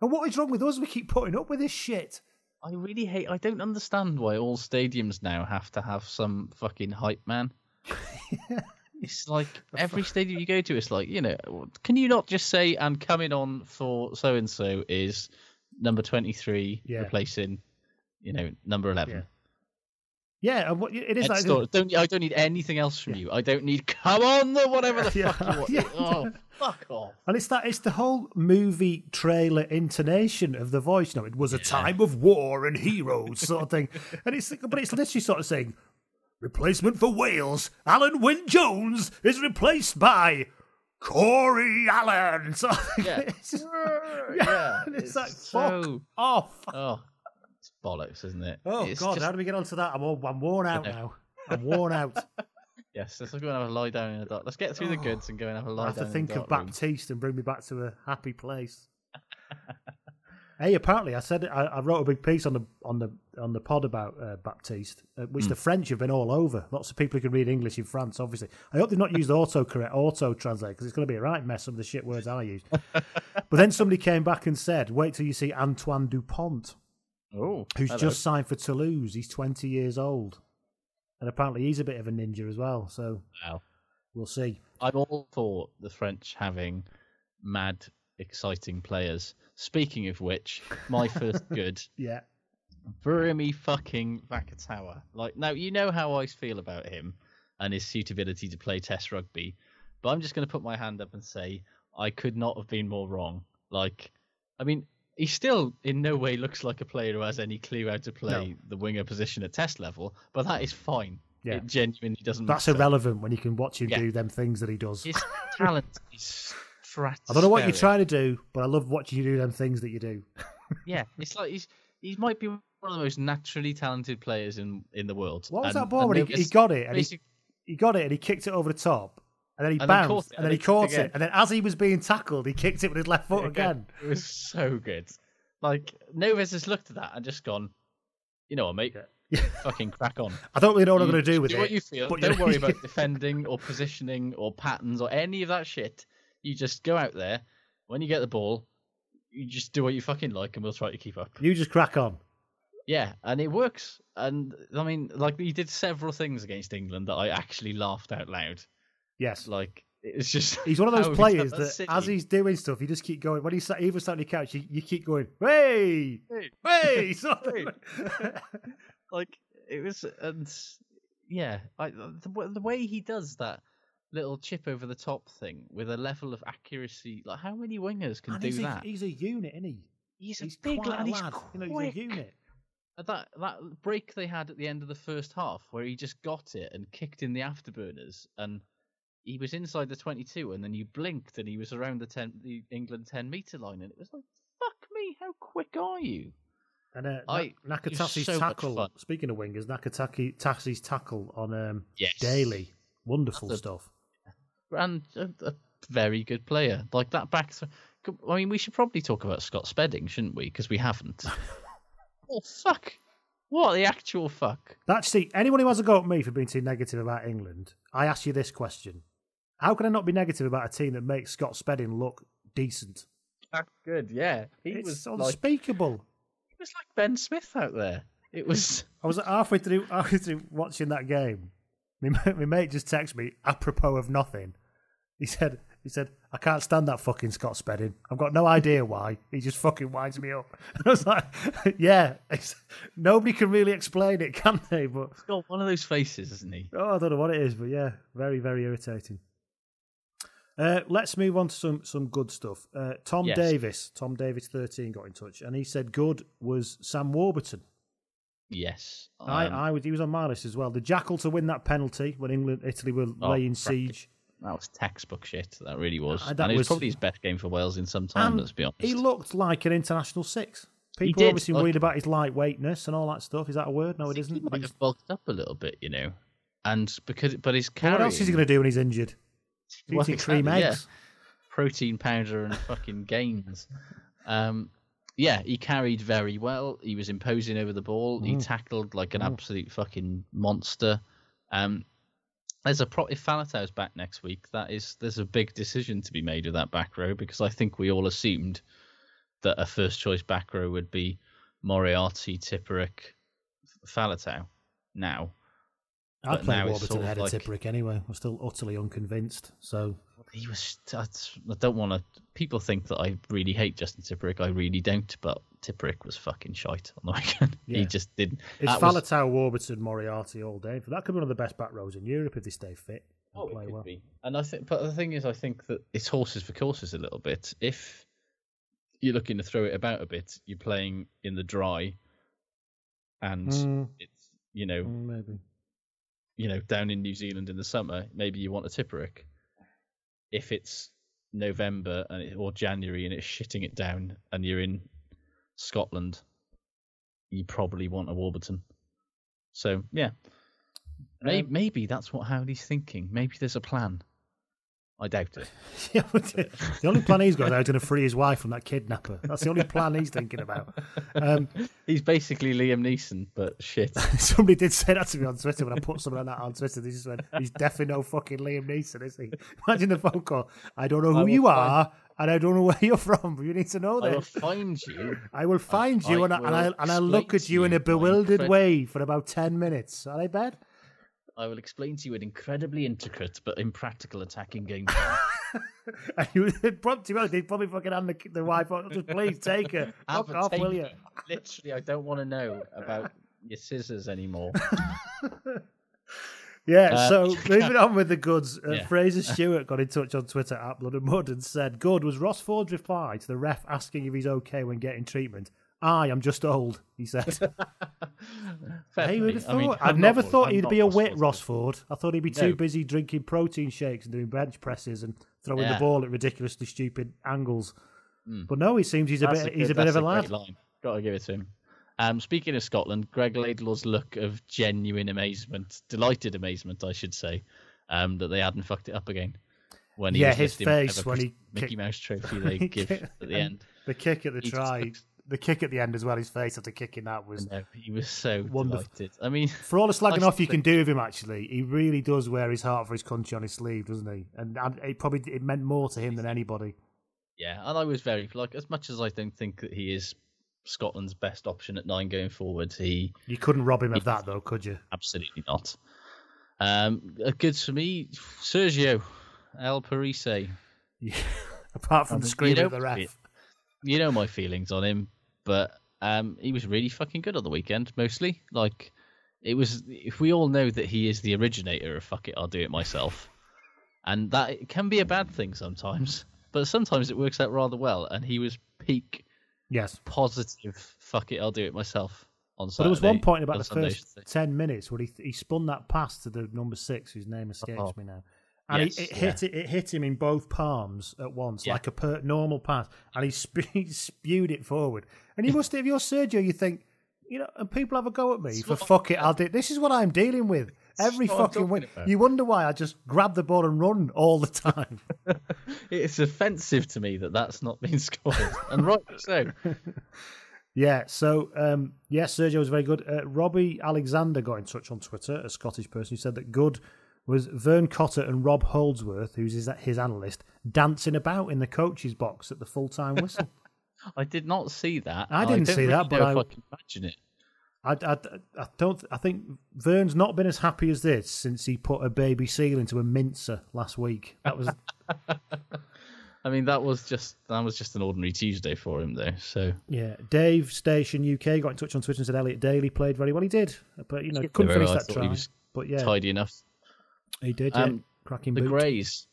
And what is wrong with us? We keep putting up with this shit. I really hate. I don't understand why all stadiums now have to have some fucking hype man. [LAUGHS] it's like [LAUGHS] every stadium you go to, it's like you know, can you not just say and coming on for so and so is number twenty three Yeah. replacing, you know, number eleven. Yeah, and what it is like. Don't I don't need anything else from you. I don't need come on or whatever the [LAUGHS] Yeah, fuck you want. [LAUGHS] yeah. Oh, fuck off. And it's that it's the whole movie trailer intonation of the voice. No, it was a time of war and heroes sort of thing. And it's but it's literally sort of saying replacement for Wales, Alun Wyn Jones is replaced by Corey Allen. [LAUGHS] So Yeah. [LAUGHS] it's just, Yeah, [LAUGHS] and it's, it's like fuck off. Oh, it's bollocks, isn't it? Oh It's God, just- how do we get onto that? I'm all, I'm worn out now. I'm worn out. Yes, let's go and have a lie down in the dark. Let's get through the oh, goods and go and have a lie down. I have down. to think of dark room. Baptiste and bring me back to a happy place. Hey, apparently, I said I, I wrote a big piece on the on the on the pod about uh, Baptiste, uh, which Hmm. the French have been all over. Lots of people who can read English in France, obviously. I hope they've not used auto correct auto translate because it's going to be a right mess. Some of the shit words I use. [LAUGHS] but then somebody came back and said, "Wait till you see Antoine Dupont, Oh, who's hello. just signed for Toulouse. He's twenty years old, and apparently he's a bit of a ninja as well. So Wow. we'll see." I'm all for the French having mad, exciting players. Speaking of which, my first [LAUGHS] good, Yeah. Virimi fucking Vakatawa. Like, now you know how I feel about him and his suitability to play Test rugby, but I'm just going to put my hand up and say I could not have been more wrong. Like, I mean, he still in no way looks like a player who has any clue how to play the winger position at Test level, but that is fine. Yeah. It genuinely doesn't. That's irrelevant when you can watch him Yeah. do them things that he does. His talent is [LAUGHS] I don't know what you're trying to do, but I love watching you do them things that you do. [LAUGHS] Yeah, it's like he's he might be one of the most naturally talented players in in the world. What was And- that ball when he, he got it and he, he got it and he kicked it over the top And then he And bounced, it, and then he caught again. it, and then as he was being tackled, he kicked it with his left foot again. It was so good. Like Noves has looked at that and just gone, you know what, mate? [LAUGHS] Fucking crack on. I don't really know what I'm going to do with do it. what you feel. but Don't worry about [LAUGHS] defending or positioning or patterns or any of that shit. You just go out there. When you get the ball, you just do what you fucking like, and we'll try to keep up. You just crack on. Yeah, and it works. And I mean, like he did several things against England that I actually laughed out loud. Yes. Like it's just [LAUGHS] He's one of those players that, it. as he's doing stuff, you just keep going. When he's sat, even sat on the couch, you, you keep going, "Hey, Hey, hey!" [LAUGHS] [LAUGHS] something. like it was, and yeah, I, the, the way he does that little chip over the top thing with a level of accuracy, like how many wingers can And do he's, that? A, he's a unit, isn't he? He's a big quite lad, he's lad. You know, he's a unit. Uh, That that break they had at the end of the first half, where he just got it and kicked in the afterburners, and he was inside the twenty-two, and then you blinked, and he was around the ten, the England ten-meter line, and it was like, "Fuck me, how quick are you?" And uh, I- Na- Nakaitaci's so tackle. Speaking of wingers, Nakaitaci's tackle on um, Yes. Daly, wonderful That's a- stuff. And a, a very good player. Like that back. Th- I mean, we should probably talk about Scott Spedding, shouldn't we? Because we haven't. [LAUGHS] oh fuck! What the actual fuck? That's Actually, anyone who has a go at me for being too negative about England, I ask you this question: How can I not be negative about a team that makes Scott Spedding look decent? That's good. Yeah, he it's was like unspeakable. he was like Ben Smith out there. It was. I was halfway through, halfway through watching that game. My, mate- my mate just texted me apropos of nothing. He said, "He said I can't stand that fucking Scott Spedding. I've got no idea why. He just fucking winds me up." And [LAUGHS] I was like, [LAUGHS] "Yeah, nobody can really explain it, can they?" But He's got one of those faces, isn't he? oh, I don't know what it is, but yeah, very, very irritating. Uh, let's move on to some some good stuff. Uh, Tom Yes. Davis, Tom Davis, thirteen, got in touch, and he said good was Sam Warburton. Yes. I, um, I was, he was on my list as well. The Jackal to win that penalty when England, Italy were Oh, laying siege. That was textbook shit. That really was. Uh, that and it was, was- probably his best game for Wales in some time. Let's be honest. He looked like an international six. People did, obviously like- worried about his lightweightness and all that stuff. Is that a word? No, it He isn't. might He's- have bulked up a little bit, you know, and because but his carrying. what else is he going to do when he's injured? [LAUGHS] Well, Eating cream exactly, yeah. eggs. protein powder and fucking gains. Um, yeah, he carried very well. He was imposing over the ball. He Mm. tackled like an Mm. absolute fucking monster. Um, there's a pro- if Faletau's back next week, that is there's a big decision to be made with that back row because I think we all assumed that a first choice back row would be Moriarty, Tipuric, Falatau. Now, I'd play Warburton ahead like- of Tipuric anyway. I'm still utterly unconvinced. So he was. I don't want to. People think that I really hate Justin Tipuric. I really don't. But Tipuric was fucking shite on the [LAUGHS] weekend. Yeah. He just didn't. it's that was- Warburton, Moriarty all day. But that could be one of the best back rows in Europe if they stay fit and Oh, it play could well. be. And I think, but the thing is, I think that it's horses for courses a little bit. If you're looking to throw it about a bit, you're playing in the dry, and Mm. it's you know Mm, maybe. You know down in New Zealand in the summer, maybe you want a Tipuric. If it's November and it, or January and it's shitting it down, and you're in Scotland, you probably want a Warburton. So yeah, maybe, Um, maybe that's what Howley's thinking. Maybe there's a plan. I doubt it. [LAUGHS] The only plan he's got now is going to free his wife from that kidnapper. That's the only plan he's thinking about. Um, [LAUGHS] He's basically Liam Neeson, but shit. [LAUGHS] somebody did say that to me on Twitter when I put something like that on Twitter. They just went, "He's definitely no fucking Liam Neeson, is he?" Imagine the phone call. I don't know who you find- are, and I don't know where you're from. But you need to know that. I will find you. I will find I you, and I, and will I and I look at you in a bewildered way for about ten minutes. Are they bad? I will explain to you an incredibly intricate but impractical attacking game. [LAUGHS] And you [LAUGHS] would probably, to be honest, they'd probably fucking hand the, the wife. "Oh, Just please take her. [LAUGHS] Fuck off, will you? Literally, I don't want to know about your scissors anymore. Yeah, Uh, so moving on with the goods, uh, Yeah. Fraser Stewart got in touch on Twitter at Blood and Mud and said, Good was Ross Ford's reply to the ref asking if he's okay when getting treatment. I am just old, he said. [LAUGHS] Hey, who'd have I thought? I'm I'd never not- thought I'm he'd be a wit, Ford. Ross Ford. I thought he'd be too No. busy drinking protein shakes and doing bench presses and throwing the ball at ridiculously stupid angles. Mm. But no, he seems he's a bit a he's a bit of a that's lad. line. Gotta give it to him. Um, speaking of Scotland, Greg Laidlaw's look of genuine amazement, delighted amazement, I should say, um, that they hadn't fucked it up again. when he Yeah, his face when he Mickey kicked- Mouse trophy [LAUGHS] they give at the end. The kick at the He try, looks- the kick at the end as well. His face after kicking that was No, he was so Wonderful. delighted. I mean, For all the [LAUGHS] slagging off you think- can do with him, actually, he really does wear his heart for his country on his sleeve, doesn't he? And, and it probably it meant more to him than anybody. Yeah, and I was very like as much as I don't think that he is Scotland's best option at nine going forward. He You couldn't rob him of that, though, could you? absolutely not. Um, uh, good for me, Sergio El Parisse. [LAUGHS] Yeah. Apart from I the you at the ref. You know my feelings on him, but um, he was really fucking good on the weekend. Mostly, like it was. If we all know that he is the originator of "fuck it, I'll do it myself," and that can be a bad thing sometimes, [LAUGHS] but sometimes it works out rather well. And he was peak Yes. positive "fuck it, I'll do it myself" on But Saturday. there was one point about on the Sunday, first 10 minutes where he, he spun that pass to the number six, whose name escapes Oh. me now. And Yes, he, it, hit it, it hit him in both palms at once, Yeah. like a per, normal pass. And he, sp- [LAUGHS] he spewed it forward. And you must, if you're Sergio, you think, you know, and people have a go at me for fuck it, I'll do This is what I'm dealing with every fucking week. You wonder why I just grab the ball and run all the time. [LAUGHS] It's offensive to me that that's not been [LAUGHS] scored, and right so. Yeah, so um, yes, Sergio was very good. Uh, Robbie Alexander got in touch on Twitter, a Scottish person who said that good was Vern Cotter and Rob Holdsworth, who's his, his analyst, dancing about in the coach's box at the full time whistle. [LAUGHS] I did not see that. I didn't don't see really that, but know I- if I can imagine it. I, I, I don't. I think Vern's not been as happy as this since he put a baby seal into a mincer last week. That was [LAUGHS] I mean, that was just that was just an ordinary Tuesday for him, though. So yeah. Dave Station UK got in touch on Twitter and said Elliot Daly played very well. He did, but you know couldn't finish I that thought try. he was but yeah, tidy enough. He did. Yeah. Um, Cracking the boot. Grays,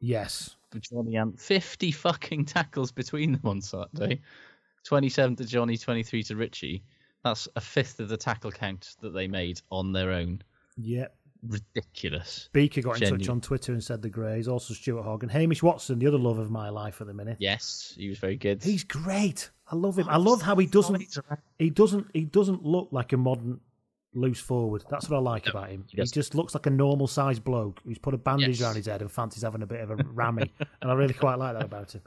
Yes. Jonny and fifty fucking [LAUGHS] tackles between them on Saturday. Twenty-seven to Jonny, twenty-three to Richie. That's a fifth of the tackle count that they made on their own. Yep. Ridiculous. Beaker got in touch on Twitter and said the Grays. Also, Stuart Hogg and Hamish Watson, the other love of my life at the minute. Yes, he was very good. He's great. I love him. I love how he doesn't. He doesn't. He doesn't look like a modern loose forward. That's what I like about him. He, doesn't. just looks like a normal sized bloke who's put a bandage Yes. around his head and fancies having a bit of a rammy. and I really quite like that about him.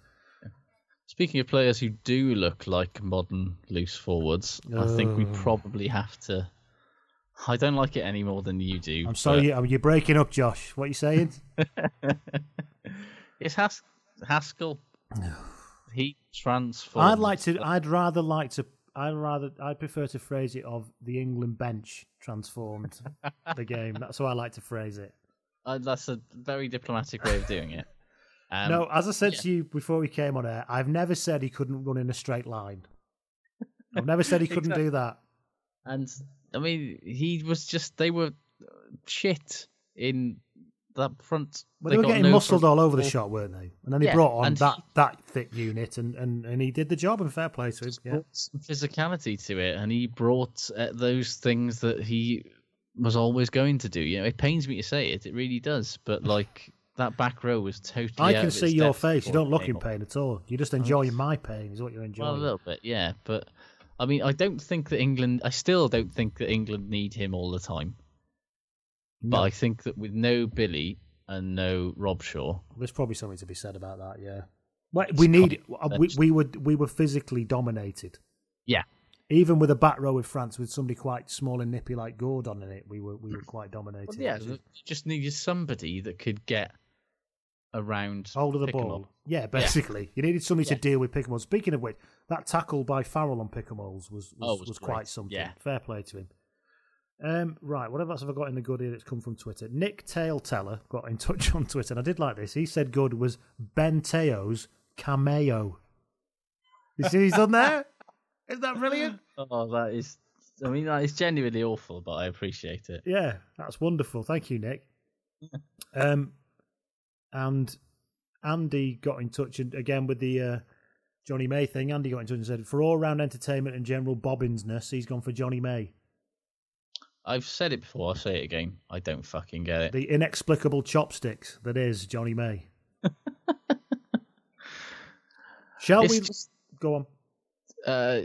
Speaking of players who do look like modern loose forwards, I think we Oh. probably have to. I don't like it any more than you do. I'm sorry, you, oh, you're breaking up, Josh. What are you saying? but [LAUGHS] It's Has- Haskell. [SIGHS] he transformed. I'd like to. I'd rather like to. I'd rather. I'd prefer to phrase it of the England bench transformed [LAUGHS] the game. That's how I like to phrase it. Uh, that's a very diplomatic way of doing it. [LAUGHS] Um, no, as I said yeah. to you before we came on air, I've never said he couldn't run in a straight line. I've never said he couldn't [LAUGHS] do that. And I mean, he was just. They were shit in that front. But they, were getting no muscled all over the shot, weren't they? And then he Yeah, brought on that, he- that thick unit, and, and, and he did the job. And fair play to him. Yeah. physicality to it, and he brought uh, those things that he was always going to do. You know, it pains me to say it, it really does, but [LAUGHS] like that back row was totally. I can see your face. You don't look in pain at all. You're just enjoying my pain. Is what you're enjoying. Well, a little bit, yeah, but I mean, I don't think that England. I still don't think that England need him all the time. But No. I think that with no Billy and no Robshaw, There's probably something to be said about that. Yeah. Well, we need. uh, We, we were we were physically dominated. yeah, Even with a back row with France, with somebody quite small and nippy like Gourdon in it, we were we were [CLEARS THROAT] quite dominated. well, yeah, you just needed somebody that could get around Hold of the ball. up. Yeah, basically, you needed somebody Yeah. to deal with Picamoles. Speaking of which, that tackle by Farrell on Picamoles was was, Oh, was was quite something. Yeah. Fair play to him. Um, right, what else have I got in the good here that's come from Twitter? Nick Tail Teller got in [LAUGHS] touch on Twitter, and I did like this. He said good was Ben Te'o's cameo. You see he's done there? [LAUGHS] Isn't that brilliant? Oh, that is. I mean, that is genuinely awful, but I appreciate it. Yeah, that's wonderful. Thank you, Nick. [LAUGHS] um, and Andy got in touch and again with the uh, Jonny May thing. Andy got in touch and said, for all round entertainment and general bobbinsness, he's gone for Jonny May. I've said it before. I'll say it again. I don't fucking get it. The inexplicable chopsticks that is Jonny May. [LAUGHS] Shall It's we just- go on? uh,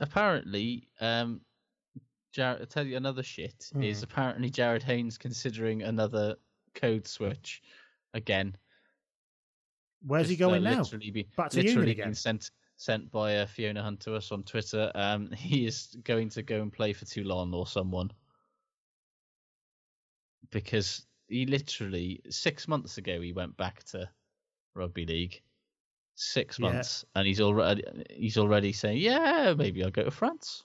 apparently, um, Jarryd, I'll tell you another shit Hmm. is apparently Jarryd Hayne's considering another code switch again. Where's he Just, uh, going now? Literally, be, Back to literally uni being again. sent sent by uh, Fiona Hunt to us on Twitter. Um, [LAUGHS] he is going to go and play for Toulon or someone because he literally six months ago he went back to rugby league. Six Yeah. months, and he's already he's already saying, "Yeah, maybe I'll go to France."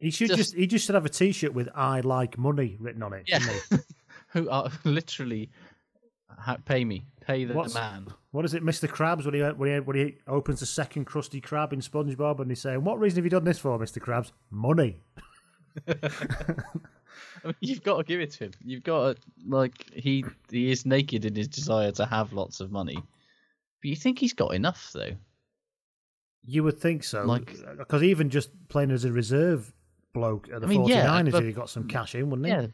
He should Just- just, he just should have a T-shirt with "I like money" written on it. Yeah, [LAUGHS] who are [LAUGHS] literally pay me, pay the What's- man. What is it, Mr. Krabs? When he when he when he opens the second Krusty Krab in SpongeBob, and he's saying, "What reason have you done this for, Mr. Krabs? Money." [LAUGHS] I mean, you've got to give it to him. You've got to like he he is naked in his desire to have lots of money. But you think he's got enough though? You would think so, Like- because even just playing as a reserve bloke at the I mean, 49ers, but- he got some cash in, wouldn't he? Yeah.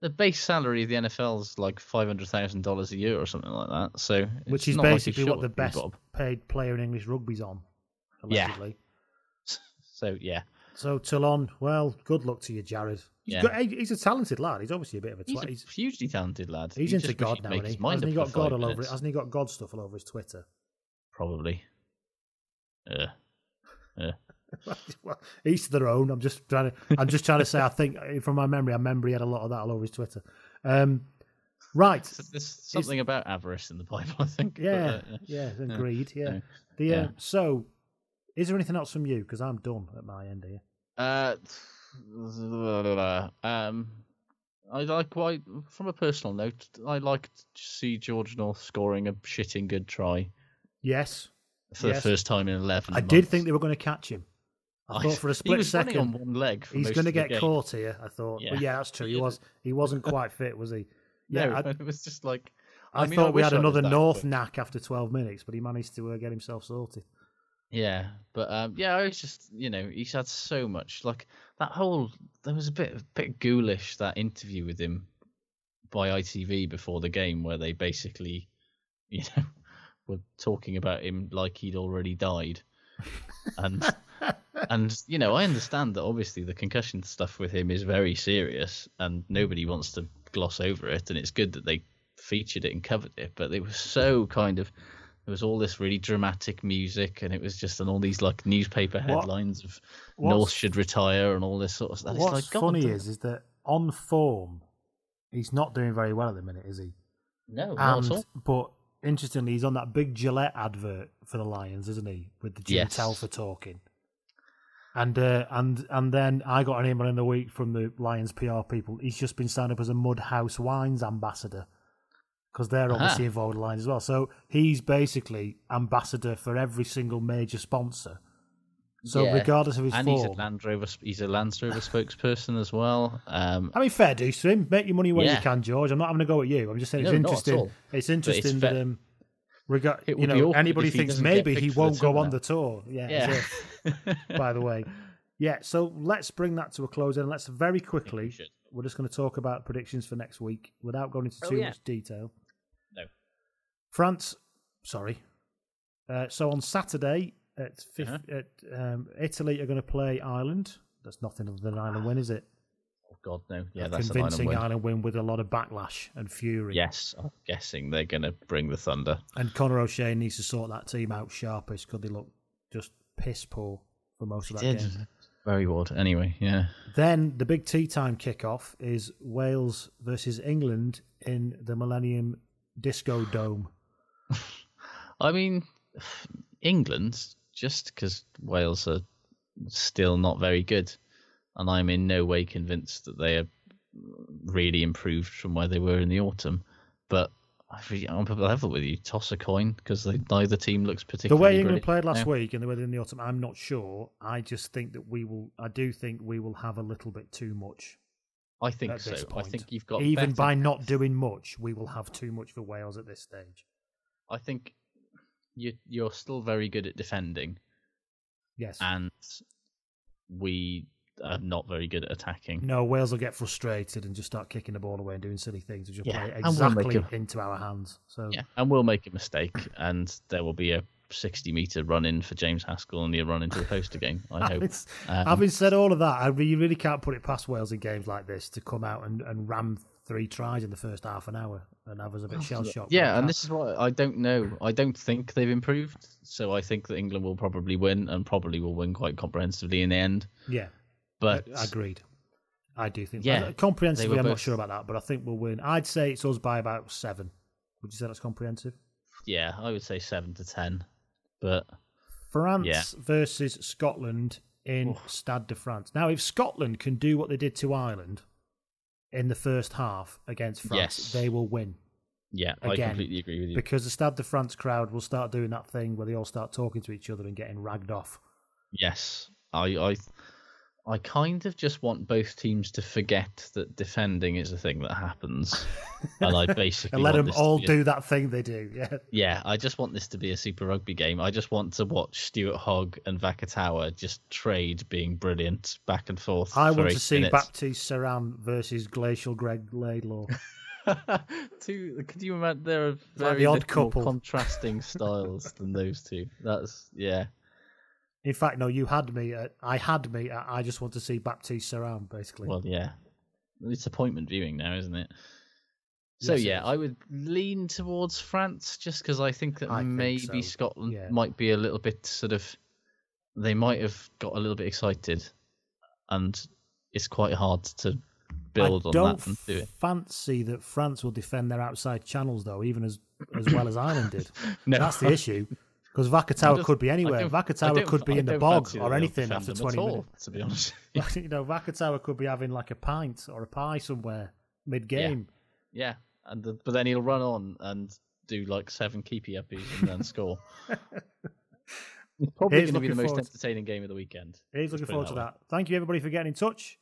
The base salary of the NFL is like five hundred thousand dollars a year or something like that. So Which is like basically short what the best Bob. paid player in English rugby's on, Yeah. allegedly. [LAUGHS] So yeah, So Toulon, well, good luck to you, Jarryd. He's, Yeah. got, he's a talented lad. He's obviously a bit of a he's twat. a He's, hugely talented lad. he's into God now, make isn't he? Hasn't he got God all over? minutes. Hasn't he got God stuff all over his Twitter? Probably. Yeah. Yeah. [LAUGHS] well, each to their own. I'm just trying to. I'm just trying to say. I think from my memory, I remember he had a lot of that all over his Twitter. Um, right. So There's something about avarice in the Bible, I think. but, Yeah. uh, yeah. And Yeah. greed. Yeah. No. The uh, Yeah. so, is there anything else from you? Because I'm done at my end here. Uh, um, I like why, from a personal note, I like to see George North scoring a shitting good try Yes. for Yes. the first time in eleven. I did think they were going to catch him. I I- thought for a he split second on one leg he's going to get caught here. I thought, Yeah. but yeah, that's true. He was he wasn't quite fit, was he? [LAUGHS] Yeah, no, I, [LAUGHS] it was just like I, mean, thought we had another that North quick. knack after 12 minutes, but he managed to uh, get himself sorted. Yeah, but um, yeah, I was just you know he's had so much like that whole there was a bit a bit ghoulish that interview with him by ITV before the game where they basically [LAUGHS] you know were talking about him like he'd already died, and and you know I understand that obviously the concussion stuff with him is very serious and nobody wants to gloss over it and it's good that they featured it and covered it, but it was so kind of there was all this really dramatic music, and it was just and all these like newspaper What- headlines of North should retire and all this sort of stuff. It's What's like, funny is, is that on form, he's not doing very well at the minute, is he? no, not And at all. but interestingly, he's on that big Gillette advert for the Lions, isn't he? With the Jim Yes. Telfer talking. And uh, and and then I got an email in the week from the Lions PR people. He's just been signed up as a Mudhouse Wines ambassador because they're Aha. obviously involved in Lions as well. So he's basically ambassador for every single major sponsor. So Yeah, regardless of his and form, he's a Land Rover. He's a Land Rover spokesperson as well. Um, I mean, fair dues to him. Make your money where you can, George. I'm not having a go at you. I'm just saying it's No, interesting. It's interesting it's that um, rega- It you know anybody thinks maybe he picked for the won't go on the tour. Yeah. yeah. [LAUGHS] if, [LAUGHS] by the way, yeah. So let's bring that to a close and let's very quickly. should. We're just going to talk about predictions for next week without going into Oh, too yeah. much detail. No. France, sorry. Uh, so on Saturday at, fifth, Uh-huh. at um, Italy are going to play Ireland. That's nothing other than an Ireland win, is it? Oh God, no. Yeah, a that's an convincing Ireland win. Ireland win with a lot of backlash and fury. Yes, I'm guessing they're going to bring the thunder. And Conor O'Shea needs to sort that team out sharpish because they look just piss poor for most of that Did game. very odd. Anyway, yeah. Then the big tea time kickoff is Wales versus England in the Millennium Disco Dome. [LAUGHS] I mean, England, just because Wales are still not very good, and I'm in no way convinced that they are really improved from where they were in the autumn. But I'm on level with you. Toss a coin because neither team looks particularly. The way England played last No. week and the way they in the autumn, I'm not sure. I just think that we will. I do think we will have a little bit too much. I think so. this I think you've got even by not doing much, we will have too much for Wales at this stage. I think you you're still very good at defending, Yes. and we are not very good at attacking. No, Wales will get frustrated and just start kicking the ball away and doing silly things and just Yeah, play it and we'll make exactly a- into our hands. So Yeah, and we'll make a mistake, and there will be a 60 meter run in for James Haskell, and he'll run into the post again. I [LAUGHS] hope. Um, having said all of that, I really, you really can't put it past Wales in games like this to come out and, and ram three tries in the first half an hour and have us a bit shell shocked. Yeah, and this is what I don't know. I don't think they've improved, so I think that England will probably win and probably will win quite comprehensively in the end. Yeah, But agreed. I do think. Yeah, uh, comprehensively, I'm not sure about that, but I think we'll win. I'd say it's us by about seven. Would you say that's comprehensive? yeah, I would say seven to ten. But France Yeah. versus Scotland in Stade de France. Now, if Scotland can do what they did to Ireland in the first half against France, Yes. they will win. yeah, I completely agree with you. Because the Stade de France crowd will start doing that thing where they all start talking to each other and getting ragged off. Yes, I, I, I kind of just want both teams to forget that defending is a thing that happens, and I [LAUGHS] basically and let them all a- do that thing they do. Yeah. Yeah, I just want this to be a Super Rugby game. I just want to watch Stuart Hogg and Vakatawa just trade being brilliant back and forth. I want to see minutes. Baptiste Serin versus Glacial Greg Laidlaw. [LAUGHS] two. Could you imagine there are Like very the odd couple. contrasting styles than those two? That's yeah. In fact, no, you had me. At, I had me. At, I just want to see Baptiste Serin, basically. Well, yeah. It's appointment viewing now, isn't it? So Yes, yeah. I would lean towards France just because I think that I think maybe so, Scotland yeah. might be a little bit sort of. They might have got a little bit excited, and it's quite hard to build I on that and do it. fancy that France will defend their outside channels though, even as as well as Ireland did. [LAUGHS] No. That's the issue. Because Vakatawa could be anywhere. Vakatawa could be in the bog or anything after twenty all, minutes. To be honest, [LAUGHS] you know, Vakatawa could be having like a pint or a pie somewhere mid game. yeah, and the, but then he'll run on and do like seven keepy uppies and then score. It's [LAUGHS] probably going to be the most entertaining game of the weekend. He's looking forward to way. that. Thank you everybody for getting in touch.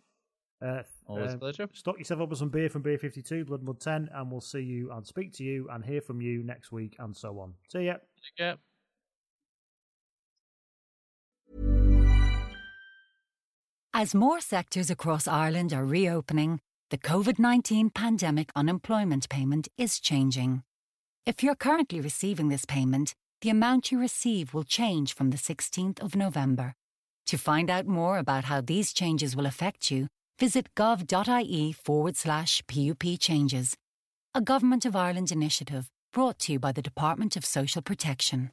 Uh, Always a uh, pleasure. Stock yourself up with some beer from Beer 52, Blood Mud 10, and we'll see you and speak to you and hear from you next week and so on. See ya. Take care. As more sectors across Ireland are reopening, the COVID 19 pandemic unemployment payment is changing. If you're currently receiving this payment, the amount you receive will change from the 16th of November. To find out more about how these changes will affect you, visit gov.ie forward slash PUP changes. A Government of Ireland initiative brought to you by the Department of Social Protection.